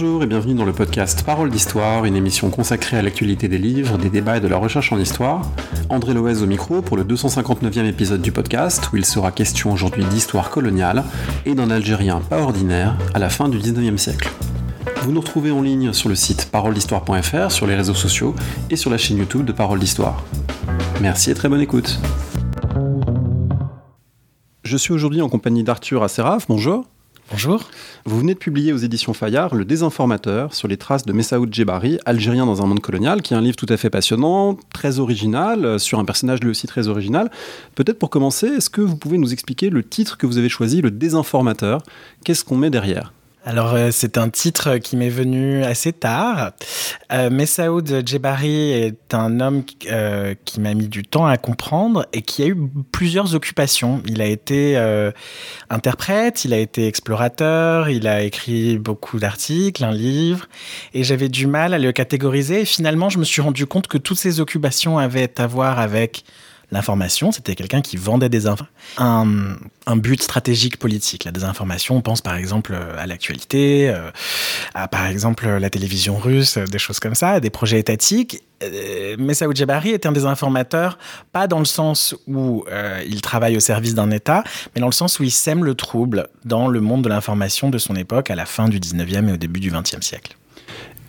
Bonjour et bienvenue dans le podcast Parole d'Histoire, une émission consacrée à l'actualité des livres, des débats et de la recherche en histoire. André Loez au micro pour le 259e épisode du podcast, où il sera question aujourd'hui d'histoire coloniale et d'un Algérien pas ordinaire à la fin du 19e siècle. Vous nous retrouvez en ligne sur le site paroledhistoire.fr, sur les réseaux sociaux et sur la chaîne YouTube de Parole d'Histoire. Merci et très bonne écoute. Je suis aujourd'hui en compagnie d'Arthur Asseraf. Bonjour. Bonjour. Vous venez de publier aux éditions Fayard Le Désinformateur sur les traces de Messaoud Djebari, Algérien dans un monde colonial, qui est un livre tout à fait passionnant, très original, euh, sur un personnage lui aussi très original. Peut-être pour commencer, est-ce que vous pouvez nous expliquer le titre que vous avez choisi, Le Désinformateur? Qu'est-ce qu'on met derrière? Alors, euh, c'est un titre qui m'est venu assez tard. Euh, Messaoud Djebari est un homme euh, qui m'a mis du temps à comprendre et qui a eu plusieurs occupations. Il a été euh, interprète, il a été explorateur, il a écrit beaucoup d'articles, un livre, et j'avais du mal à le catégoriser. Et finalement, je me suis rendu compte que toutes ces occupations avaient à voir avec l'information, c'était quelqu'un qui vendait des infos. Un, un, but stratégique politique. La désinformation, on pense par exemple à l'actualité, euh, à par exemple la télévision russe, des choses comme ça, des projets étatiques. Euh, Messaoud Jabari est un des informateurs, pas dans le sens où euh, il travaille au service d'un État, mais dans le sens où il sème le trouble dans le monde de l'information de son époque à la fin du 19e et au début du 20e siècle.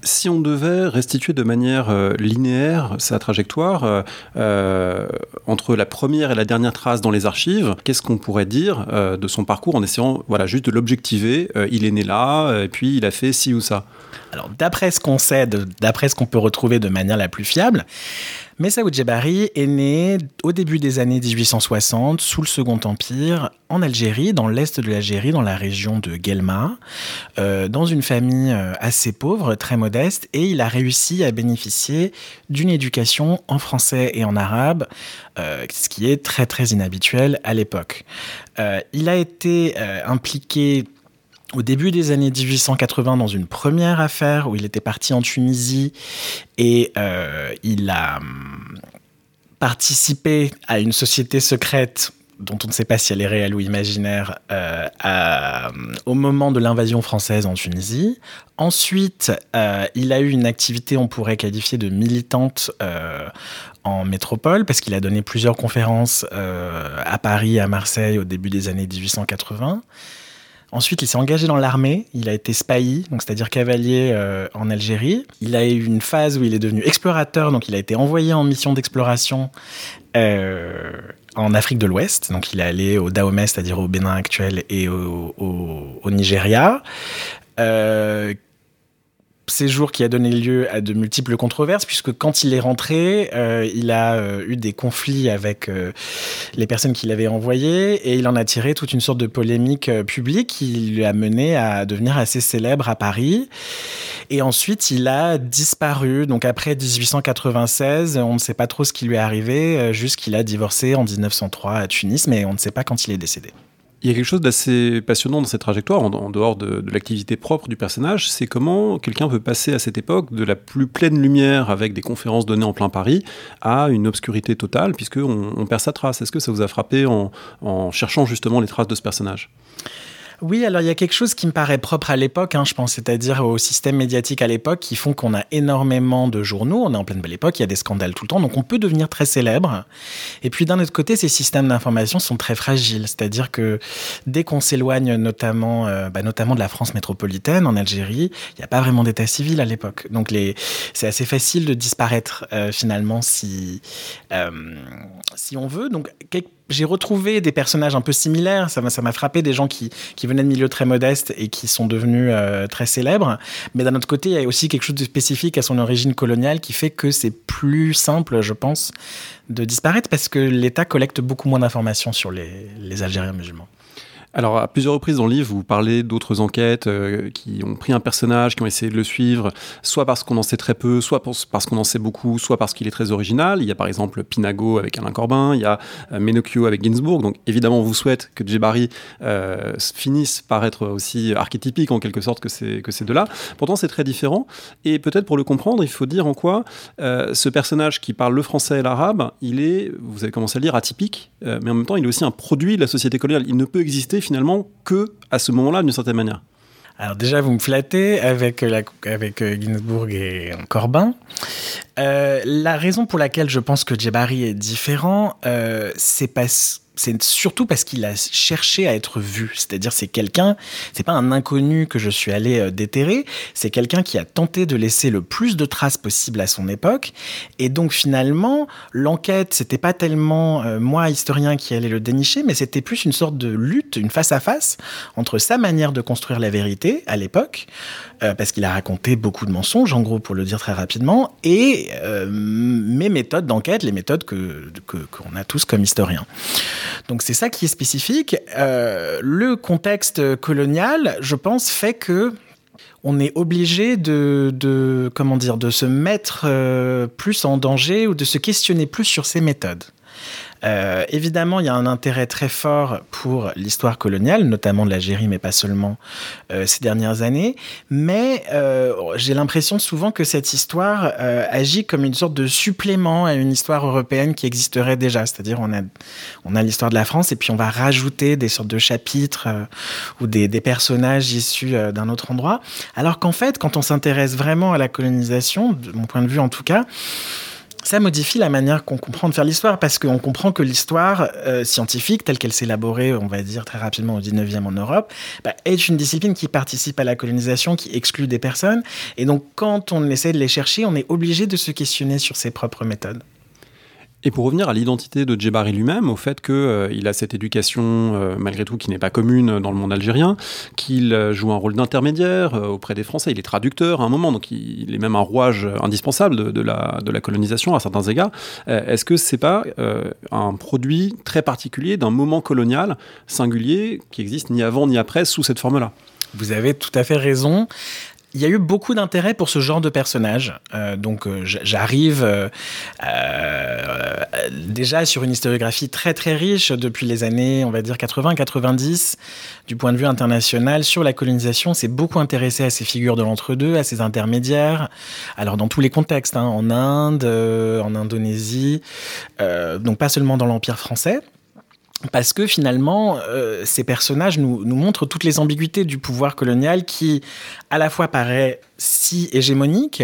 Si on devait restituer de manière euh, linéaire sa trajectoire euh, euh, entre la première et la dernière trace dans les archives, qu'est-ce qu'on pourrait dire de son parcours en essayant voilà, juste de l'objectiver Il est né là, et puis il a fait ci ou ça? Alors, d'après ce qu'on sait, d'après ce qu'on peut retrouver de manière la plus fiable, Messaoud Djebari est né au début des années 1860 sous le Second Empire en Algérie, dans l'est de l'Algérie, dans la région de Guelma, euh, dans une famille euh, assez pauvre, très modeste, et il a réussi à bénéficier d'une éducation en français et en arabe, euh, ce qui est très très inhabituel à l'époque. Il a été impliqué au début des années 1880 dans une première affaire où il était parti en Tunisie et euh, il a hum, participé à une société secrète dont on ne sait pas si elle est réelle ou imaginaire, euh, à, au moment de l'invasion française en Tunisie. Ensuite, euh, il a eu une activité, on pourrait qualifier de militante en métropole, parce qu'il a donné plusieurs conférences à Paris, à Marseille, au début des années 1880. Ensuite, il s'est engagé dans l'armée. Il a été spahi, donc c'est-à-dire cavalier euh, en Algérie. Il a eu une phase où il est devenu explorateur, donc il a été envoyé en mission d'exploration euh, en Afrique de l'Ouest. Donc il est allé au Dahomey, c'est-à-dire au Bénin actuel, et au, Nigeria. Euh, séjour qui a donné lieu à de multiples controverses, puisque quand il est rentré, euh, il a euh, eu des conflits avec euh, les personnes qu'il avait envoyées, et il en a tiré toute une sorte de polémique publique qui lui a mené à devenir assez célèbre à Paris. Et ensuite, il a disparu. Donc après 1896, on ne sait pas trop ce qui lui est arrivé, juste qu'il a divorcé en 1903 à Tunis, mais on ne sait pas quand il est décédé. Il y a quelque chose d'assez passionnant dans cette trajectoire, en, dehors de, l'activité propre du personnage, c'est comment quelqu'un peut passer à cette époque de la plus pleine lumière avec des conférences données en plein Paris à une obscurité totale, puisqu'on on perd sa trace. Est-ce que ça vous a frappé en cherchant justement les traces de ce personnage? Oui, alors il y a quelque chose qui me paraît propre à l'époque, hein, je pense, c'est-à-dire au système médiatique à l'époque, qui font qu'on a énormément de journaux, on est en pleine belle époque, il y a des scandales tout le temps, donc on peut devenir très célèbre. Et puis d'un autre côté, ces systèmes d'information sont très fragiles, c'est-à-dire que dès qu'on s'éloigne notamment, euh, bah, notamment de la France métropolitaine, en Algérie, il n'y a pas vraiment d'état civil à l'époque. Donc les... c'est assez facile de disparaître euh, finalement si, euh, si on veut. Donc quelque j'ai retrouvé des personnages un peu similaires. Ça m'a, frappé des gens qui, qui venaient de milieux très modestes et qui sont devenus euh, très célèbres. Mais d'un autre côté, il y a aussi quelque chose de spécifique à son origine coloniale qui fait que c'est plus simple, je pense, de disparaître parce que l'État collecte beaucoup moins d'informations sur les, les Algériens musulmans. Alors, à plusieurs reprises dans le livre, vous parlez d'autres enquêtes euh, qui ont pris un personnage, qui ont essayé de le suivre, soit parce qu'on en sait très peu, soit parce qu'on en sait beaucoup, soit parce qu'il est très original. Il y a par exemple Pinago avec Alain Corbin, il y a euh, Menocchio avec Ginsburg. Donc, évidemment, on vous souhaite que Djebari euh, finisse par être aussi archétypique en quelque sorte que ces, que ces deux-là. Pourtant, c'est très différent. Et peut-être pour le comprendre, il faut dire en quoi euh, ce personnage qui parle le français et l'arabe, il est, vous avez commencé à le dire, atypique, mais en même temps, il est aussi un produit de la société coloniale. Il ne peut exister finalement que à ce moment-là, d'une certaine manière. Alors déjà, vous me flattez avec, avec Ginsburg et Corbin. La raison pour laquelle je pense que Djebari est différent, c'est parce c'est surtout parce qu'il a cherché à être vu. C'est-à-dire, c'est quelqu'un, c'est pas un inconnu que je suis allé euh, déterrer, c'est quelqu'un qui a tenté de laisser le plus de traces possible à son époque. Et donc, finalement, l'enquête, c'était pas tellement euh, moi, historien, qui allait le dénicher, mais c'était plus une sorte de lutte, une face-à-face entre sa manière de construire la vérité à l'époque, euh, parce qu'il a raconté beaucoup de mensonges, en gros, pour le dire très rapidement, et mes méthodes d'enquête, les méthodes que qu'on a tous comme historiens. Donc c'est ça qui est spécifique. Euh, le contexte colonial, je pense, fait que on est obligé de, comment dire de se mettre euh, plus en danger ou de se questionner plus sur ces méthodes. Euh, évidemment, il y a un intérêt très fort pour l'histoire coloniale, notamment de l'Algérie, mais pas seulement euh, ces dernières années. Mais euh, j'ai l'impression souvent que cette histoire agit comme une sorte de supplément à une histoire européenne qui existerait déjà. C'est-à-dire, on a, on a l'histoire de la France et puis on va rajouter des sortes de chapitres ou des, des, personnages issus d'un autre endroit. Alors qu'en fait, quand on s'intéresse vraiment à la colonisation, de mon point de vue en tout cas, ça modifie la manière qu'on comprend de faire l'histoire parce qu'on comprend que l'histoire euh, scientifique, telle qu'elle s'est élaborée, on va dire très rapidement au 19e en Europe, bah, est une discipline qui participe à la colonisation, qui exclut des personnes. Et donc, quand on essaie de les chercher, on est obligé de se questionner sur ses propres méthodes. Et pour revenir à l'identité de Djebari lui-même, au fait qu'il euh, a cette éducation, euh, malgré tout, qui n'est pas commune dans le monde algérien, qu'il euh, joue un rôle d'intermédiaire auprès des Français, il est traducteur à un moment, donc il, est même un rouage indispensable de, la, de la, colonisation à certains égards. Est-ce que c'est pas un produit très particulier d'un moment colonial singulier qui existe ni avant ni après sous cette forme-là? Vous avez tout à fait raison. Il y a eu beaucoup d'intérêt pour ce genre de personnage. Euh, donc euh, j'arrive euh, déjà sur une historiographie très très riche depuis les années, on va dire 80-90, du point de vue international sur la colonisation. C'est beaucoup intéressé à ces figures de l'entre-deux, à ces intermédiaires. Alors dans tous les contextes, hein, en Inde, en Indonésie, donc pas seulement dans l'Empire français parce que finalement, euh, ces personnages nous, montrent toutes les ambiguïtés du pouvoir colonial qui, à la fois, paraît si hégémonique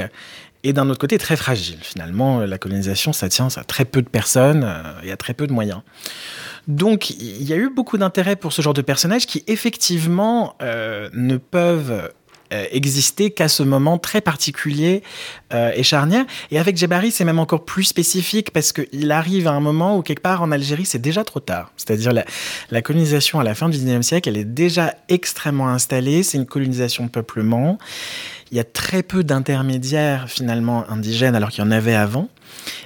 et d'un autre côté très fragile. Finalement, la colonisation, ça tient à très peu de personnes euh, et à très peu de moyens. Donc, il y a eu beaucoup d'intérêt pour ce genre de personnages qui, effectivement, euh, ne peuvent euh, exister qu'à ce moment très particulier euh, et charnière. Et avec Djebari, c'est même encore plus spécifique parce qu'il arrive à un moment où quelque part en Algérie, c'est déjà trop tard. C'est-à-dire la, la, colonisation à la fin du 19e siècle, elle est déjà extrêmement installée. C'est une colonisation de peuplement. Il y a très peu d'intermédiaires finalement indigènes alors qu'il y en avait avant.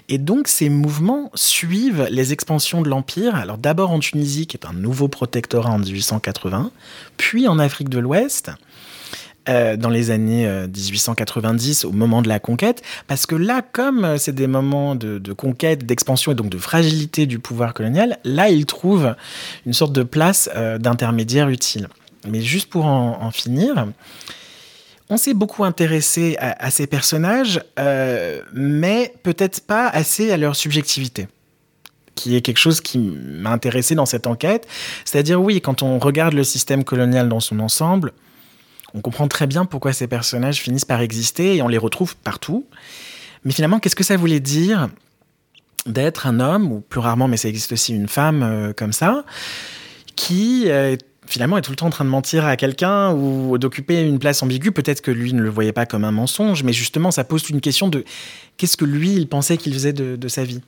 Et donc ces mouvements suivent les expansions de l'Empire, alors d'abord en Tunisie, qui est un nouveau protectorat en 1880, puis en Afrique de l'Ouest, euh, dans les années 1890, euh, au moment de la conquête, parce que là, comme euh, c'est des moments de, conquête, d'expansion et donc de fragilité du pouvoir colonial, là, il trouve une sorte de place d'intermédiaire utile. Mais juste pour en, finir, on s'est beaucoup intéressé à, ces personnages, mais peut-être pas assez à leur subjectivité qui est quelque chose qui m'a intéressé dans cette enquête. C'est-à-dire, oui, quand on regarde le système colonial dans son ensemble, on comprend très bien pourquoi ces personnages finissent par exister et on les retrouve partout. Mais finalement, qu'est-ce que ça voulait dire d'être un homme, ou plus rarement, mais ça existe aussi une femme euh, comme ça, qui euh, finalement est tout le temps en train de mentir à quelqu'un ou d'occuper une place ambiguë? Peut-être que lui ne le voyait pas comme un mensonge, mais justement, ça pose une question de qu'est-ce que lui, il pensait qu'il faisait de sa vie?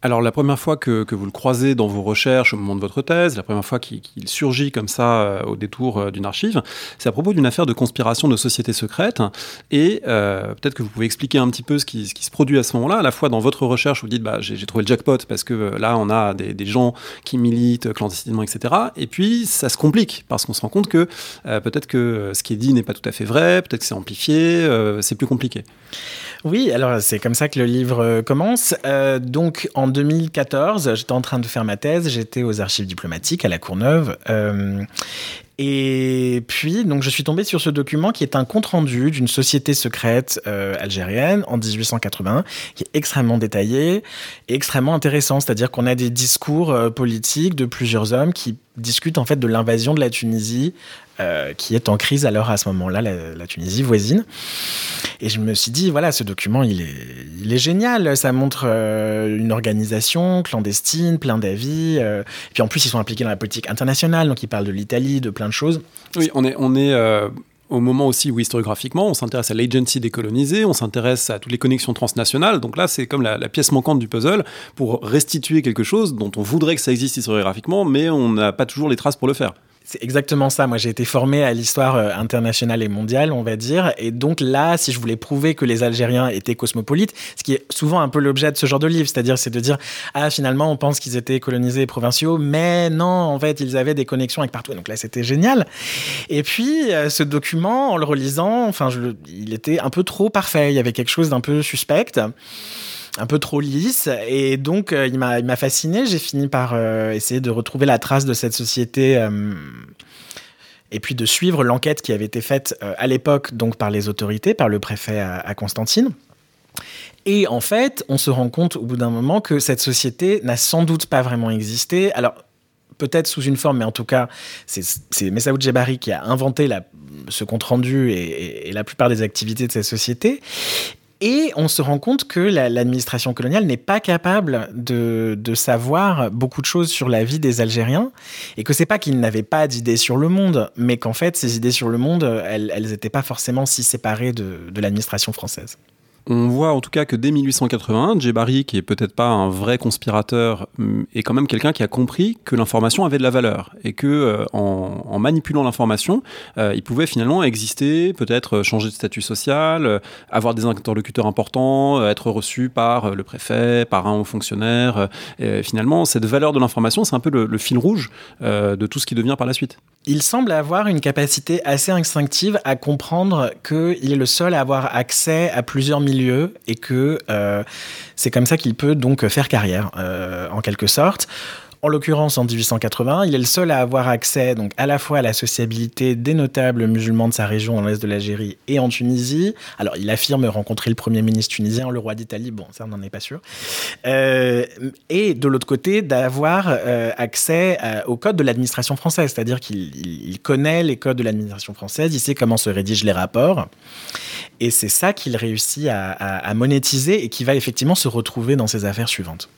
Alors la première fois que, vous le croisez dans vos recherches au moment de votre thèse, la première fois qu'il surgit comme ça euh, au détour euh, d'une archive, c'est à propos d'une affaire de conspiration de société secrète. Et euh, peut-être que vous pouvez expliquer un petit peu ce qui, se produit à ce moment-là. À la fois dans votre recherche, vous dites bah, j'ai trouvé le jackpot parce que là on a des, gens qui militent clandestinement, etc. Et puis ça se complique parce qu'on se rend compte que peut-être que ce qui est dit n'est pas tout à fait vrai, peut-être que c'est amplifié, c'est plus compliqué. Oui, alors c'est comme ça que le livre commence. Donc en 2014, j'étais en train de faire ma thèse, j'étais aux archives diplomatiques à La Courneuve. Euh, et puis, donc, je suis tombé sur ce document qui est un compte-rendu d'une société secrète algérienne en 1880, qui est extrêmement détaillé et extrêmement intéressant. C'est-à-dire qu'on a des discours politiques de plusieurs hommes qui discutent en fait de l'invasion de la Tunisie qui est en crise alors à ce moment-là, la, Tunisie voisine. Et je me suis dit, voilà, ce document, il est, génial. Ça montre une organisation clandestine, plein d'avis. et puis en plus, ils sont impliqués dans la politique internationale, donc ils parlent de l'Italie, de plein de choses. Oui, on est, on est au moment aussi où historiographiquement, on s'intéresse à l'agency décolonisée, on s'intéresse à toutes les connexions transnationales. Donc là, c'est comme la, pièce manquante du puzzle pour restituer quelque chose dont on voudrait que ça existe historiographiquement, mais on n'a pas toujours les traces pour le faire. C'est exactement ça. Moi, j'ai été formé à l'histoire euh, internationale et mondiale, on va dire. Et donc là, si je voulais prouver que les Algériens étaient cosmopolites, ce qui est souvent un peu l'objet de ce genre de livre, c'est-à-dire c'est de dire ah finalement on pense qu'ils étaient colonisés et provinciaux, mais non, en fait ils avaient des connexions avec partout. Donc là, c'était génial. Et puis euh, ce document, en le relisant, enfin, il était un peu trop parfait. Il y avait quelque chose d'un peu suspect un peu trop lisse. Et donc, euh, il m'a fasciné. J'ai fini par euh, essayer de retrouver la trace de cette société. Euh, et puis de suivre l'enquête qui avait été faite à l'époque donc par les autorités, par le préfet à, Constantine. Et en fait, on se rend compte au bout d'un moment que cette société n'a sans doute pas vraiment existé. Alors, peut-être sous une forme, mais en tout cas, c'est Messaoud Djebari qui a inventé ce compte-rendu et, et, la plupart des activités de cette société. Et on se rend compte que l'administration coloniale n'est pas capable de, savoir beaucoup de choses sur la vie des Algériens et que c'est pas qu'ils n'avaient pas d'idées sur le monde, mais qu'en fait ces idées sur le monde, elles n'étaient pas forcément si séparées de l'administration française. On voit en tout cas que dès 1881, Djebari, qui est peut-être pas un vrai conspirateur, mm, est quand même quelqu'un qui a compris que l'information avait de la valeur et que euh, en, manipulant l'information, euh, il pouvait finalement exister, peut-être changer de statut social, euh, avoir des interlocuteurs importants, être reçu par le préfet, par un haut fonctionnaire. Et finalement, cette valeur de l'information, c'est un peu le fil rouge de tout ce qui devient par la suite il semble avoir une capacité assez instinctive à comprendre qu'il est le seul à avoir accès à plusieurs milieux et que euh, c'est comme ça qu'il peut donc faire carrière, euh, en quelque sorte. En l'occurrence, en 1880, il est le seul à avoir accès donc à la fois à la sociabilité des notables musulmans de sa région dans l'est de l'Algérie et en Tunisie. Alors, il affirme rencontrer le premier ministre tunisien, le roi d'Italie. Bon, ça, on n'en est pas sûr. Euh, et de l'autre côté, d'avoir euh, accès euh, au code de l'administration française, c'est-à-dire qu'il connaît les codes de l'administration française, il sait comment se rédigent les rapports. Et c'est ça qu'il réussit à monétiser et qui va effectivement se retrouver dans ses affaires suivantes.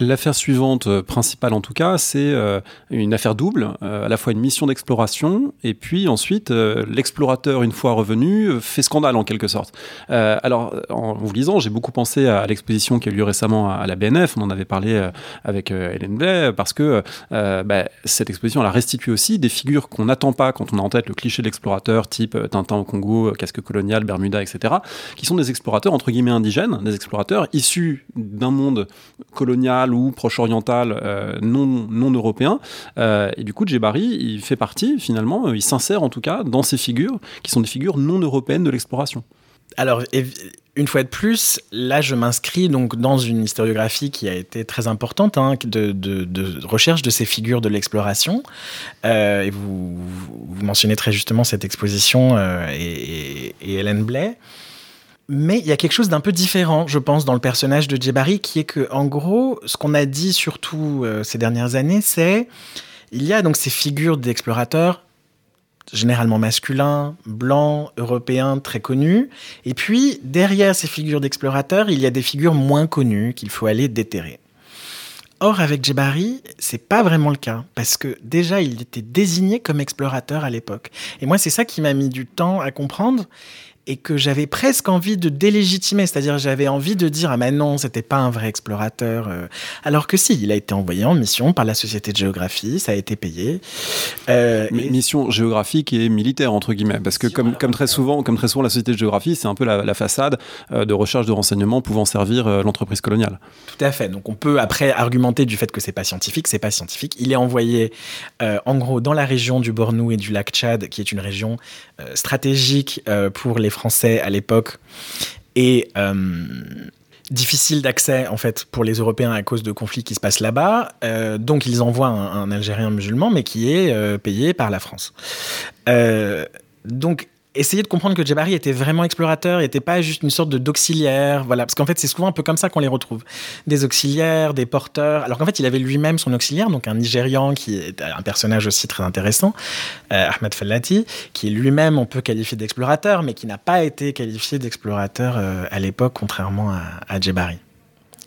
L'affaire suivante, euh, principale en tout cas, c'est euh, une affaire double, euh, à la fois une mission d'exploration, et puis ensuite, l'explorateur, une fois revenu, fait scandale en quelque sorte. alors, en vous lisant, j'ai beaucoup pensé à, l'exposition qui a eu lieu récemment à, la BNF, on en avait parlé avec Hélène Blais, parce que bah, cette exposition, elle a restitué aussi des figures qu'on n'attend pas quand on a en tête le cliché de l'explorateur, type Tintin au Congo, casque colonial, Bermuda, etc., qui sont des explorateurs entre guillemets indigènes, des explorateurs issus d'un monde colonial, ou proche-oriental euh, non, non européen. Euh, et du coup, Djebari, il fait partie, finalement, euh, il s'insère en tout cas dans ces figures qui sont des figures non européennes de l'exploration. Alors, une fois de plus, là, je m'inscris donc dans une historiographie qui a été très importante hein, de, de, recherche de ces figures de l'exploration. et vous, vous, mentionnez très justement cette exposition et, et, Hélène Blais. Mais il y a quelque chose d'un peu différent, je pense, dans le personnage de Djebari, qui est que, en gros, ce qu'on a dit surtout euh, ces dernières années, c'est il y a donc ces figures d'explorateurs généralement masculins, blancs, européens, très connus. Et puis, derrière ces figures d'explorateurs, il y a des figures moins connues qu'il faut aller déterrer. Or, avec Djebari, c'est pas vraiment le cas, parce que déjà, il était désigné comme explorateur à l'époque. Et moi, c'est ça qui m'a mis du temps à comprendre et que j'avais presque envie de délégitimer, c'est-à-dire j'avais envie de dire ah mais non, c'était pas un vrai explorateur, euh. alors que si, il a été envoyé en mission par la société de géographie, ça a été payé. Euh, mission géographique et militaire entre guillemets, parce que comme, comme très souvent, comme très souvent la société de géographie, c'est un peu la, façade euh, de recherche de renseignements pouvant servir euh, l'entreprise coloniale. Tout à fait. Donc on peut après argumenter du fait que c'est pas scientifique, c'est pas scientifique. Il est envoyé en gros dans la région du Bornou et du lac Tchad, qui est une région stratégique pour les français à l'époque et euh, difficile d'accès en fait pour les Européens à cause de conflits qui se passent là-bas. Euh, donc ils envoient un, Algérien musulman, mais qui est euh, payé par la France. donc essayer de comprendre que Jabari était vraiment explorateur, n'était pas juste une sorte d'auxiliaire, voilà, parce qu'en fait c'est souvent un peu comme ça qu'on les retrouve, des auxiliaires, des porteurs, alors qu'en fait il avait lui-même son auxiliaire, donc un Nigérian qui est un personnage aussi très intéressant, euh, Ahmed Fallati, qui lui-même on peut qualifier d'explorateur, mais qui n'a pas été qualifié d'explorateur euh, à l'époque, contrairement à, à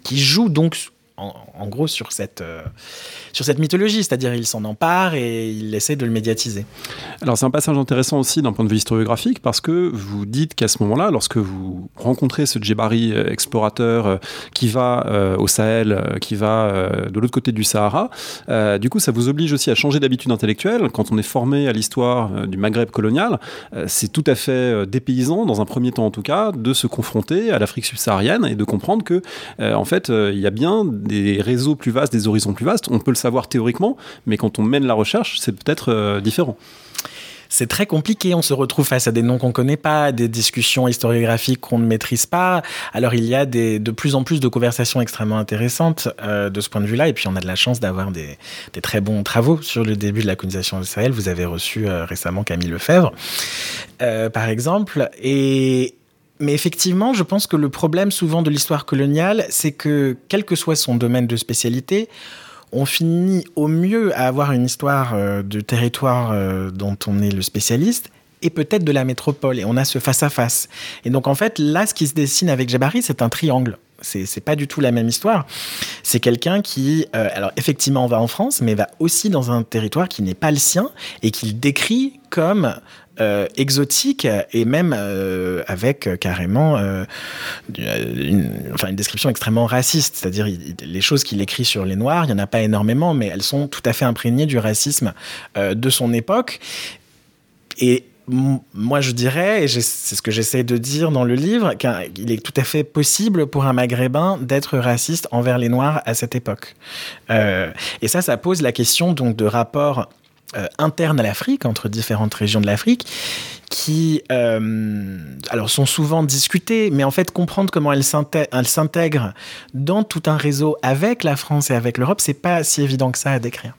qui joue donc en, gros sur cette, euh, sur cette mythologie, c'est-à-dire il s'en empare et il essaie de le médiatiser. Alors c'est un passage intéressant aussi d'un point de vue historiographique parce que vous dites qu'à ce moment-là, lorsque vous rencontrez ce Djebari euh, explorateur euh, qui va au Sahel, qui va de l'autre côté du Sahara, du coup ça vous oblige aussi à changer d'habitude intellectuelle. Quand on est formé à l'histoire du Maghreb colonial, c'est tout à fait dépaysant, dans un premier temps en tout cas, de se confronter à l'Afrique subsaharienne et de comprendre que en fait il y a bien réseaux plus vastes, des horizons plus vastes. On peut le savoir théoriquement, mais quand on mène la recherche, c'est peut-être euh, différent c'est très compliqué. On se retrouve face à des noms qu'on connaît pas, des discussions historiographiques qu'on ne maîtrise pas. Alors il y a de plus en plus de conversations extrêmement intéressantes euh, de ce point de vue-là. Et puis on a de la chance d'avoir des, très bons travaux sur le début de la colonisation du Sahel. Vous avez reçu euh, récemment Camille Lefebvre, par exemple. Et, mais effectivement, je pense que le problème souvent de l'histoire coloniale, c'est que, quel que soit son domaine de spécialité, on finit au mieux à avoir une histoire euh, de territoire euh, dont on est le spécialiste et peut-être de la métropole. Et on a ce face-à-face. Et donc, en fait, là, ce qui se dessine avec Jabari, c'est un triangle. C'est pas du tout la même histoire. C'est quelqu'un qui, euh, alors effectivement, va en France, mais va aussi dans un territoire qui n'est pas le sien et qu'il décrit comme euh, exotique et même euh, avec carrément une, enfin, une description extrêmement raciste. C'est-à-dire les choses qu'il écrit sur les Noirs, il n'y en a pas énormément, mais elles sont tout à fait imprégnées du racisme de son époque. Et moi, je dirais, et c'est ce que j'essaie de dire dans le livre, qu'il est tout à fait possible pour un Maghrébin d'être raciste envers les Noirs à cette époque. et ça, ça pose la question donc de rapport euh, interne à l'Afrique, entre différentes régions de l'Afrique, qui euh, alors sont souvent discutées, mais en fait comprendre comment elles s'intègrent dans tout un réseau avec la France et avec l'Europe, c'est pas si évident que ça à décrire.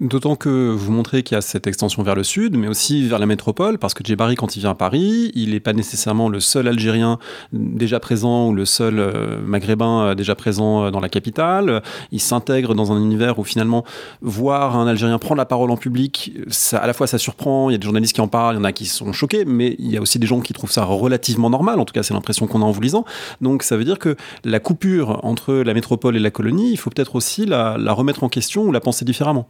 D'autant que vous montrez qu'il y a cette extension vers le sud, mais aussi vers la métropole, parce que Djebari, quand il vient à Paris, il n'est pas nécessairement le seul Algérien déjà présent ou le seul euh, Maghrébin euh, déjà présent euh, dans la capitale. Il s'intègre dans un univers où finalement, voir un Algérien prendre la parole en public, à la fois ça surprend, il y a des journalistes qui en parlent, il y en a qui sont choqués, mais il y a aussi des gens qui trouvent ça relativement normal, en tout cas c'est l'impression qu'on a en vous lisant. Donc ça veut dire que la coupure entre la métropole et la colonie, il faut peut-être aussi la remettre en question ou la penser différemment.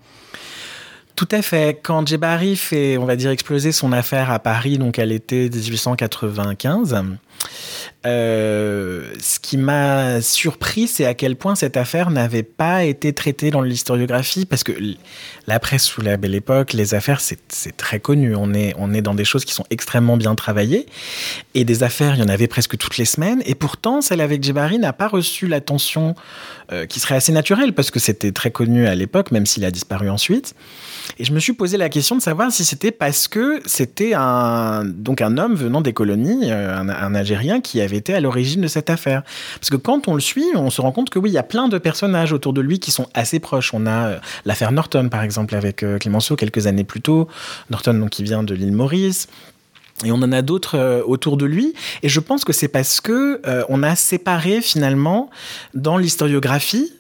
Tout à fait. Quand Djebari fait, on va dire, exploser son affaire à Paris, donc à l'été 1895, euh, ce qui m'a surpris, c'est à quel point cette affaire n'avait pas été traitée dans l'historiographie, parce que la presse sous la belle époque, les affaires, c'est très connu. On est, dans des choses qui sont extrêmement bien travaillées, et des affaires, il y en avait presque toutes les semaines, et pourtant, celle avec Djebari n'a pas reçu l'attention euh, qui serait assez naturelle, parce que c'était très connu à l'époque, même s'il a disparu ensuite. Et je me suis posé la question de savoir si c'était parce que c'était un, un homme venant des colonies, euh, un, un, Algérien, qui avait été à l'origine de cette affaire. Parce que quand on le suit, on se rend compte que oui, il y a plein de personnages autour de lui qui sont assez proches. On a euh, l'affaire Norton, par exemple, avec euh, Clémenceau quelques années plus tôt. Norton, donc, qui vient de l'île Maurice. Et on en a d'autres autour de lui. Et je pense que c'est parce que on a séparé finalement dans l'historiographie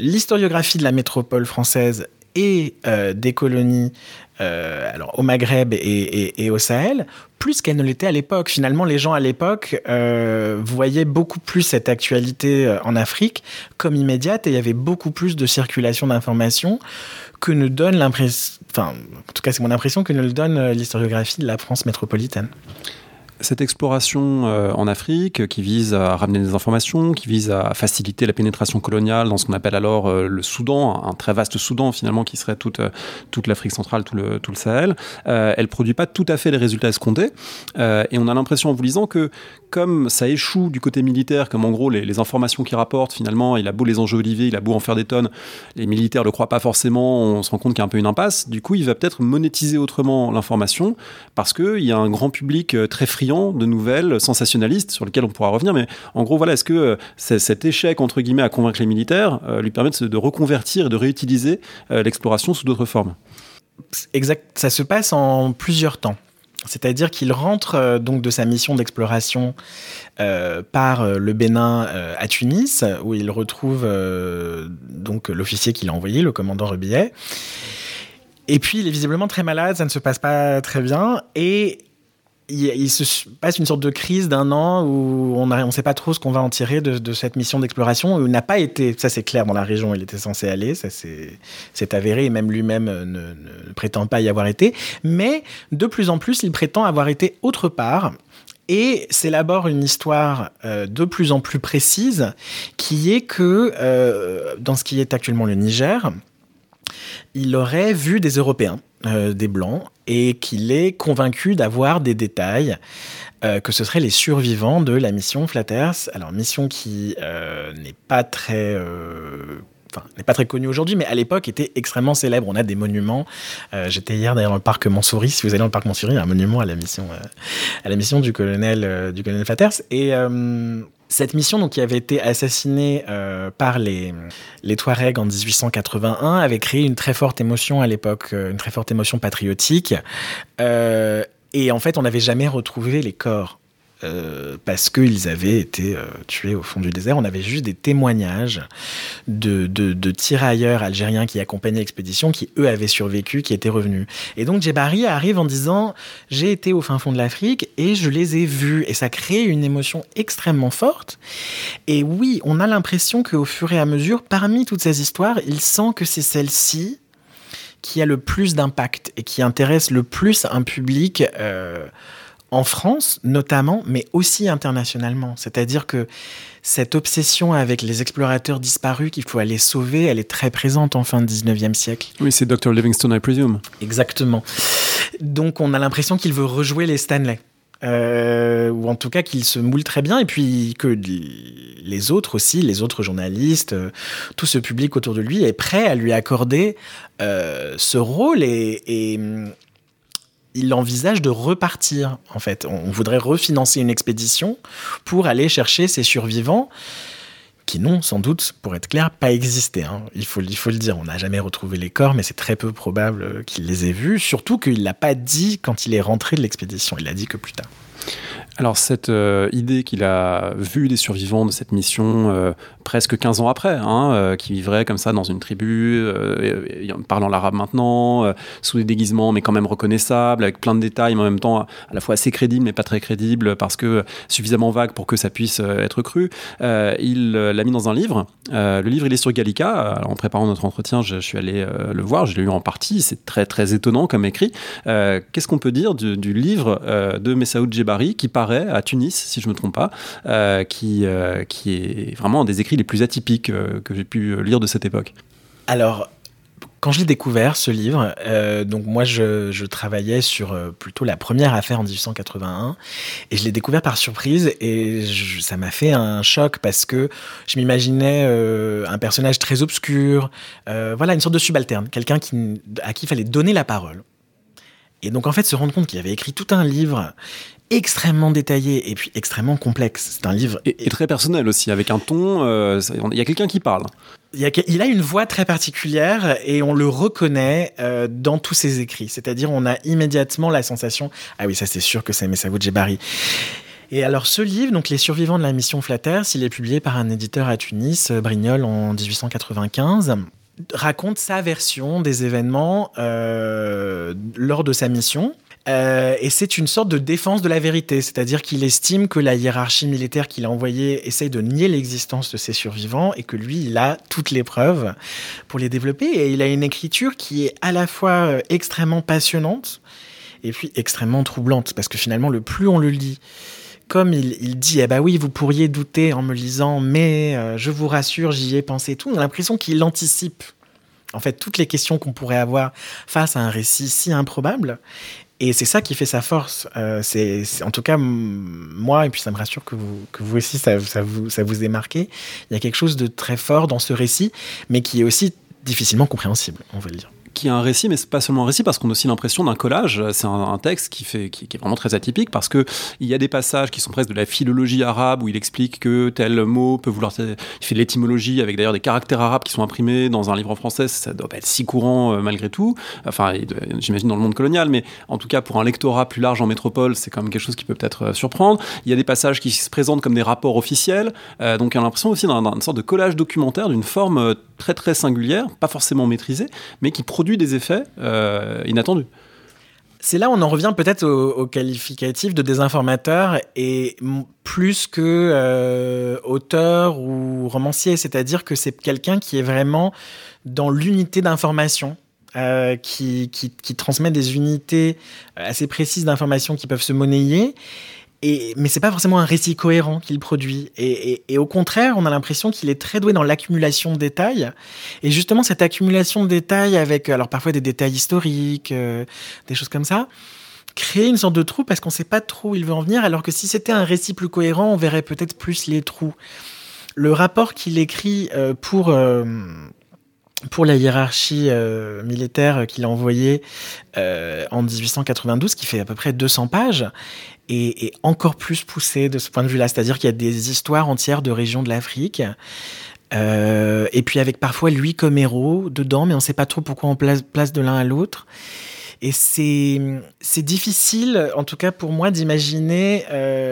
l'historiographie de la métropole française et euh, des colonies euh, alors, au Maghreb et, au Sahel, plus qu'elle ne l'était à l'époque. Finalement, les gens à l'époque euh, voyaient beaucoup plus cette actualité en Afrique comme immédiate et il y avait beaucoup plus de circulation d'informations que ne donne l'impression, enfin, en tout cas c'est mon impression, que ne le donne l'historiographie de la France métropolitaine cette exploration euh, en Afrique qui vise à ramener des informations, qui vise à faciliter la pénétration coloniale dans ce qu'on appelle alors euh, le Soudan, un très vaste Soudan finalement qui serait toute, euh, toute l'Afrique centrale, tout le, tout le Sahel, elle produit pas tout à fait les résultats escomptés. et on a l'impression en vous lisant que comme ça échoue du côté militaire, comme en gros les, informations qu'il rapporte, finalement, il a beau les enjeux Olivier, il a beau en faire des tonnes, les militaires le croient pas forcément, on se rend compte qu'il y a un peu une impasse. Du coup, il va peut-être monétiser autrement l'information parce qu'il y a un grand public euh, très friand de nouvelles sensationnalistes sur lesquelles on pourra revenir. Mais en gros, voilà, est-ce que euh, cet échec, entre guillemets, à convaincre les militaires euh, lui permet de, reconvertir et de réutiliser l'exploration sous d'autres formes? Exact, ça se passe en plusieurs temps. C'est-à-dire qu'il rentre donc de sa mission d'exploration par le Bénin à Tunis, où il retrouve donc l'officier qu'il a envoyé, le commandant Rebillet. Et puis il est visiblement très malade, ça ne se passe pas très bien, et il, se passe une sorte de crise d'un an où on ne sait pas trop ce qu'on va en tirer de, cette mission d'exploration. Il n'a pas été, ça c'est clair, dans la région où il était censé aller, ça c'est avéré, et même lui-même ne, prétend pas y avoir été. Mais de plus en plus, il prétend avoir été autre part et s'élabore une histoire euh, de plus en plus précise qui est que euh, dans ce qui est actuellement le Niger, il aurait vu des Européens, euh, des Blancs, et qu'il est convaincu d'avoir des détails, euh, que ce seraient les survivants de la mission Flatters. Alors, mission qui euh, n'est pas très enfin, n'est pas très connue aujourd'hui, mais à l'époque était extrêmement célèbre. On a des monuments. J'étais hier d'ailleurs dans le parc Montsouris. Si vous allez dans le parc Montsouris, il y a un monument à la mission, à la mission du colonel, du colonel Flatters. Et cette mission, donc, qui avait été assassinée euh, par les, les Touaregs en 1881, avait créé une très forte émotion à l'époque, euh, une très forte émotion patriotique. Euh, et en fait, on n'avait jamais retrouvé les corps euh, parce qu'ils avaient été euh, tués au fond du désert. On avait juste des témoignages de, tirailleurs algériens qui accompagnaient l'expédition, qui eux avaient survécu, qui étaient revenus. Et donc Djebari arrive en disant J'ai été au fin fond de l'Afrique et je les ai vus. Et ça crée une émotion extrêmement forte. Et oui, on a l'impression qu'au fur et à mesure, parmi toutes ces histoires, il sent que c'est celle-ci qui a le plus d'impact et qui intéresse le plus un public. Euh, en France notamment, mais aussi internationalement. C'est-à-dire que cette obsession avec les explorateurs disparus qu'il faut aller sauver, elle est très présente en fin du 19e siècle. Oui, c'est Dr. Livingstone, I presume. Exactement. Donc on a l'impression qu'il veut rejouer les Stanley. Euh, ou en tout cas qu'il se moule très bien, et puis que les autres aussi, les autres journalistes, euh, tout ce public autour de lui est prêt à lui accorder euh, ce rôle et, il envisage de repartir, en fait. On voudrait refinancer une expédition pour aller chercher ces survivants qui n'ont sans doute, pour être clair, pas existé. Hein. Il, faut, le dire, on n'a jamais retrouvé les corps, mais c'est très peu probable qu'il les ait vus, surtout qu'il ne l'a pas dit quand il est rentré de l'expédition, il l'a dit que plus tard. Alors cette euh, idée qu'il a vu des survivants de cette mission euh, presque 15 ans après, hein, euh, qui vivraient comme ça dans une tribu, parlant l'arabe maintenant, sous des déguisements mais quand même reconnaissables, avec plein de détails, mais en même temps à la fois assez crédible mais pas très crédible parce que suffisamment vague pour que ça puisse être cru. il l'a mis dans un livre. le livre il est sur Gallica. en préparant notre entretien, je, suis allé le voir, je l'ai lu en partie. C'est très très étonnant comme écrit. Qu'est-ce qu'on peut dire du, livre de Messaoud Djebari qui parle à Tunis, si je ne me trompe pas, euh, qui, euh, qui est vraiment des écrits les plus atypiques euh, que j'ai pu lire de cette époque. Alors, quand je l'ai découvert, ce livre, donc moi je, travaillais sur plutôt la première affaire en 1881 et je l'ai découvert par surprise et ça m'a fait un choc parce que je m'imaginais un personnage très obscur, voilà une sorte de subalterne, quelqu'un à qui il fallait donner la parole. Et donc en fait se rendre compte qu'il avait écrit tout un livre extrêmement détaillé et puis extrêmement complexe. C'est un livre. Et, très personnel aussi, avec un ton. Euh, il y a quelqu'un qui parle. Il, a, il, a, une voix très particulière et on le reconnaît euh, dans tous ses écrits. C'est-à-dire, on a immédiatement la sensation Ah oui, ça c'est sûr que c'est Messaoud Djebari. Et alors, ce livre, donc Les survivants de la mission Flatters, il est publié par un éditeur à Tunis, euh, Brignol, en 1895 raconte sa version des événements lors de sa mission. Euh, et c'est une sorte de défense de la vérité, c'est-à-dire qu'il estime que la hiérarchie militaire qu'il a envoyée essaye de nier l'existence de ses survivants et que lui, il a toutes les preuves pour les développer. Et il a une écriture qui est à la fois euh, extrêmement passionnante et puis extrêmement troublante, parce que finalement, le plus on le lit, comme il, dit, eh ben oui, vous pourriez douter en me lisant, mais euh, je vous rassure, j'y ai pensé tout, on a l'impression qu'il anticipe en fait toutes les questions qu'on pourrait avoir face à un récit si improbable. Et c'est ça qui fait sa force. Euh, c'est, en tout cas, moi, et puis ça me rassure que vous, que vous aussi, ça, vous, ça vous ait marqué. Il y a quelque chose de très fort dans ce récit, mais qui est aussi difficilement compréhensible, on va le dire qui est un récit, mais c'est pas seulement un récit parce qu'on a aussi l'impression d'un collage. C'est un, texte qui, est vraiment très atypique parce que il y a des passages qui sont presque de la philologie arabe où il explique que tel mot peut vouloir. Il fait de l'étymologie avec d'ailleurs des caractères arabes qui sont imprimés dans un livre en français. Ça doit pas être si courant euh, malgré tout. Enfin, j'imagine dans le monde colonial, mais en tout cas pour un lectorat plus large en métropole, c'est quand même quelque chose qui peut peut-être euh, surprendre. Il y a des passages qui se présentent comme des rapports officiels. Euh, donc, on a l'impression aussi d'une sorte de collage documentaire d'une forme très très singulière, pas forcément maîtrisée, mais qui produit des effets euh, inattendus. C'est là où on en revient peut-être au, qualificatif de désinformateur et plus que euh, auteur ou romancier, c'est-à-dire que c'est quelqu'un qui est vraiment dans l'unité d'information. Euh, qui, transmet des unités assez précises d'informations qui peuvent se monnayer et, mais c'est pas forcément un récit cohérent qu'il produit. Et, au contraire, on a l'impression qu'il est très doué dans l'accumulation de détails. Et justement, cette accumulation de détails avec, alors parfois des détails historiques, euh, des choses comme ça, crée une sorte de trou parce qu'on sait pas trop où il veut en venir. Alors que si c'était un récit plus cohérent, on verrait peut-être plus les trous. Le rapport qu'il écrit euh, pour euh, pour la hiérarchie euh, militaire qu'il a envoyée euh, en 1892, qui fait à peu près 200 pages, est, encore plus poussé de ce point de vue-là. C'est-à-dire qu'il y a des histoires entières de régions de l'Afrique. Euh, et puis avec parfois lui comme héros dedans, mais on ne sait pas trop pourquoi on place de l'un à l'autre. Et c'est difficile, en tout cas pour moi, d'imaginer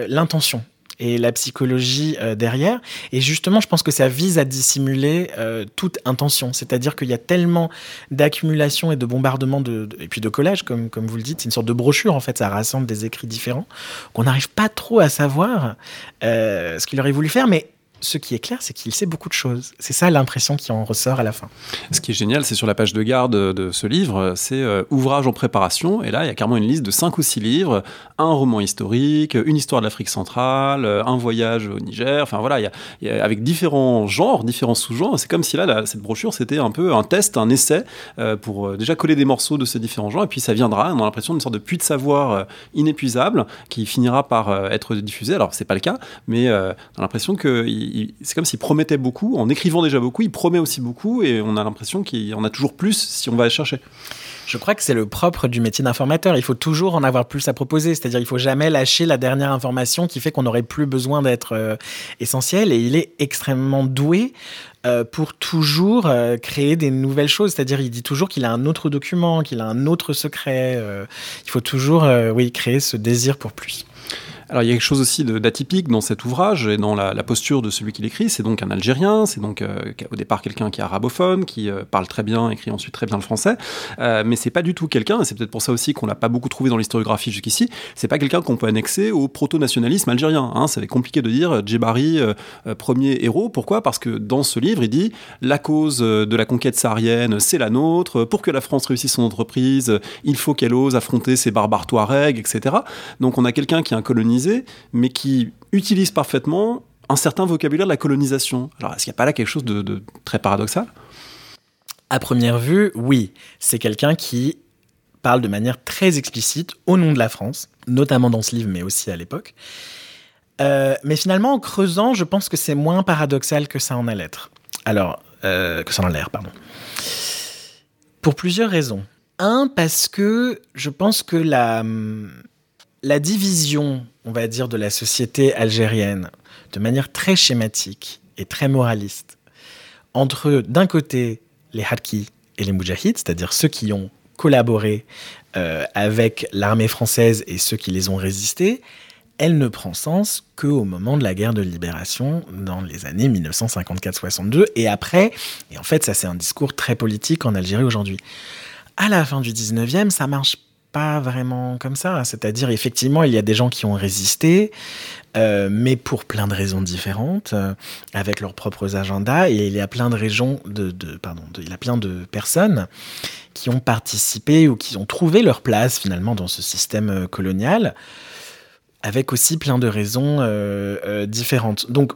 l'intention et la psychologie euh, derrière. Et justement, je pense que ça vise à dissimuler euh, toute intention. C'est-à-dire qu'il y a tellement d'accumulation et de bombardement de, et puis de collage, comme, comme vous le dites, c'est une sorte de brochure en fait, ça rassemble des écrits différents, qu'on n'arrive pas trop à savoir euh, ce qu'il aurait voulu faire. Mais ce qui est clair, c'est qu'il sait beaucoup de choses. C'est ça l'impression qui en ressort à la fin. Ce qui est génial, c'est sur la page de garde de ce livre, c'est euh, ouvrage en préparation. Et là, il y a carrément une liste de 5 ou 6 livres, un roman historique, une histoire de l'Afrique centrale, un voyage au Niger. Enfin voilà, il y a, avec différents genres, différents sous-genres. C'est comme si là, cette brochure, c'était un peu un test, un essai euh, pour euh, déjà coller des morceaux de ces différents genres. Et puis ça viendra. On a l'impression d'une sorte de puits de savoir inépuisable qui finira par être diffusé. Alors c'est pas le cas, mais on a l'impression que c'est comme s'il promettait beaucoup. En écrivant déjà beaucoup, il promet aussi beaucoup et on a l'impression qu'il en a toujours plus si on va chercher. Je crois que c'est le propre du métier d'informateur. Il faut toujours en avoir plus à proposer. C'est-à-dire, il faut jamais lâcher la dernière information qui fait qu'on n'aurait plus besoin d'être euh, essentiel. Et il est extrêmement doué euh, pour toujours euh, créer des nouvelles choses. C'est-à-dire, il dit toujours qu'il a un autre document, qu'il a un autre secret. il faut toujours, oui, créer ce désir pour plus. Alors il y a quelque chose aussi d'atypique dans cet ouvrage et dans la, posture de celui qui l'écrit. C'est donc un Algérien, c'est donc euh, au départ quelqu'un qui est arabophone, qui euh, parle très bien, écrit ensuite très bien le français, euh, mais c'est pas du tout quelqu'un, et c'est peut-être pour ça aussi qu'on l'a pas beaucoup trouvé dans l'historiographie jusqu'ici, c'est pas quelqu'un qu'on peut annexer au proto-nationalisme algérien. Hein. C'est compliqué de dire Djebari, premier héros. Pourquoi? Parce que dans ce livre, il dit la cause de la conquête saharienne, c'est la nôtre. Pour que la France réussisse son entreprise, il faut qu'elle ose affronter ses barbares touaregs, etc. Donc on a quelqu'un qui est un mais qui utilise parfaitement un certain vocabulaire de la colonisation. Alors, est-ce qu'il n'y a pas là quelque chose de, très paradoxal? À première vue, oui. C'est quelqu'un qui parle de manière très explicite au nom de la France, notamment dans ce livre, mais aussi à l'époque. Euh, mais finalement, en creusant, je pense que c'est moins paradoxal que ça en a l'air. Alors, euh, que ça en a l'air, pardon. Pour plusieurs raisons. Un, parce que je pense que la, la division, on va dire, de la société algérienne, de manière très schématique et très moraliste, entre d'un côté les Harkis et les Moudjahids, c'est-à-dire ceux qui ont collaboré euh, avec l'armée française et ceux qui les ont résistés, elle ne prend sens qu'au moment de la guerre de libération dans les années 1954-62 et après. Et en fait, ça c'est un discours très politique en Algérie aujourd'hui. À la fin du 19e, ça marche pas vraiment comme ça. C'est-à-dire, effectivement, il y a des gens qui ont résisté, euh, mais pour plein de raisons différentes, euh, avec leurs propres agendas. Et il y a plein de régions, de, pardon, il y a plein de personnes qui ont participé ou qui ont trouvé leur place finalement dans ce système euh, colonial, avec aussi plein de raisons différentes. Donc,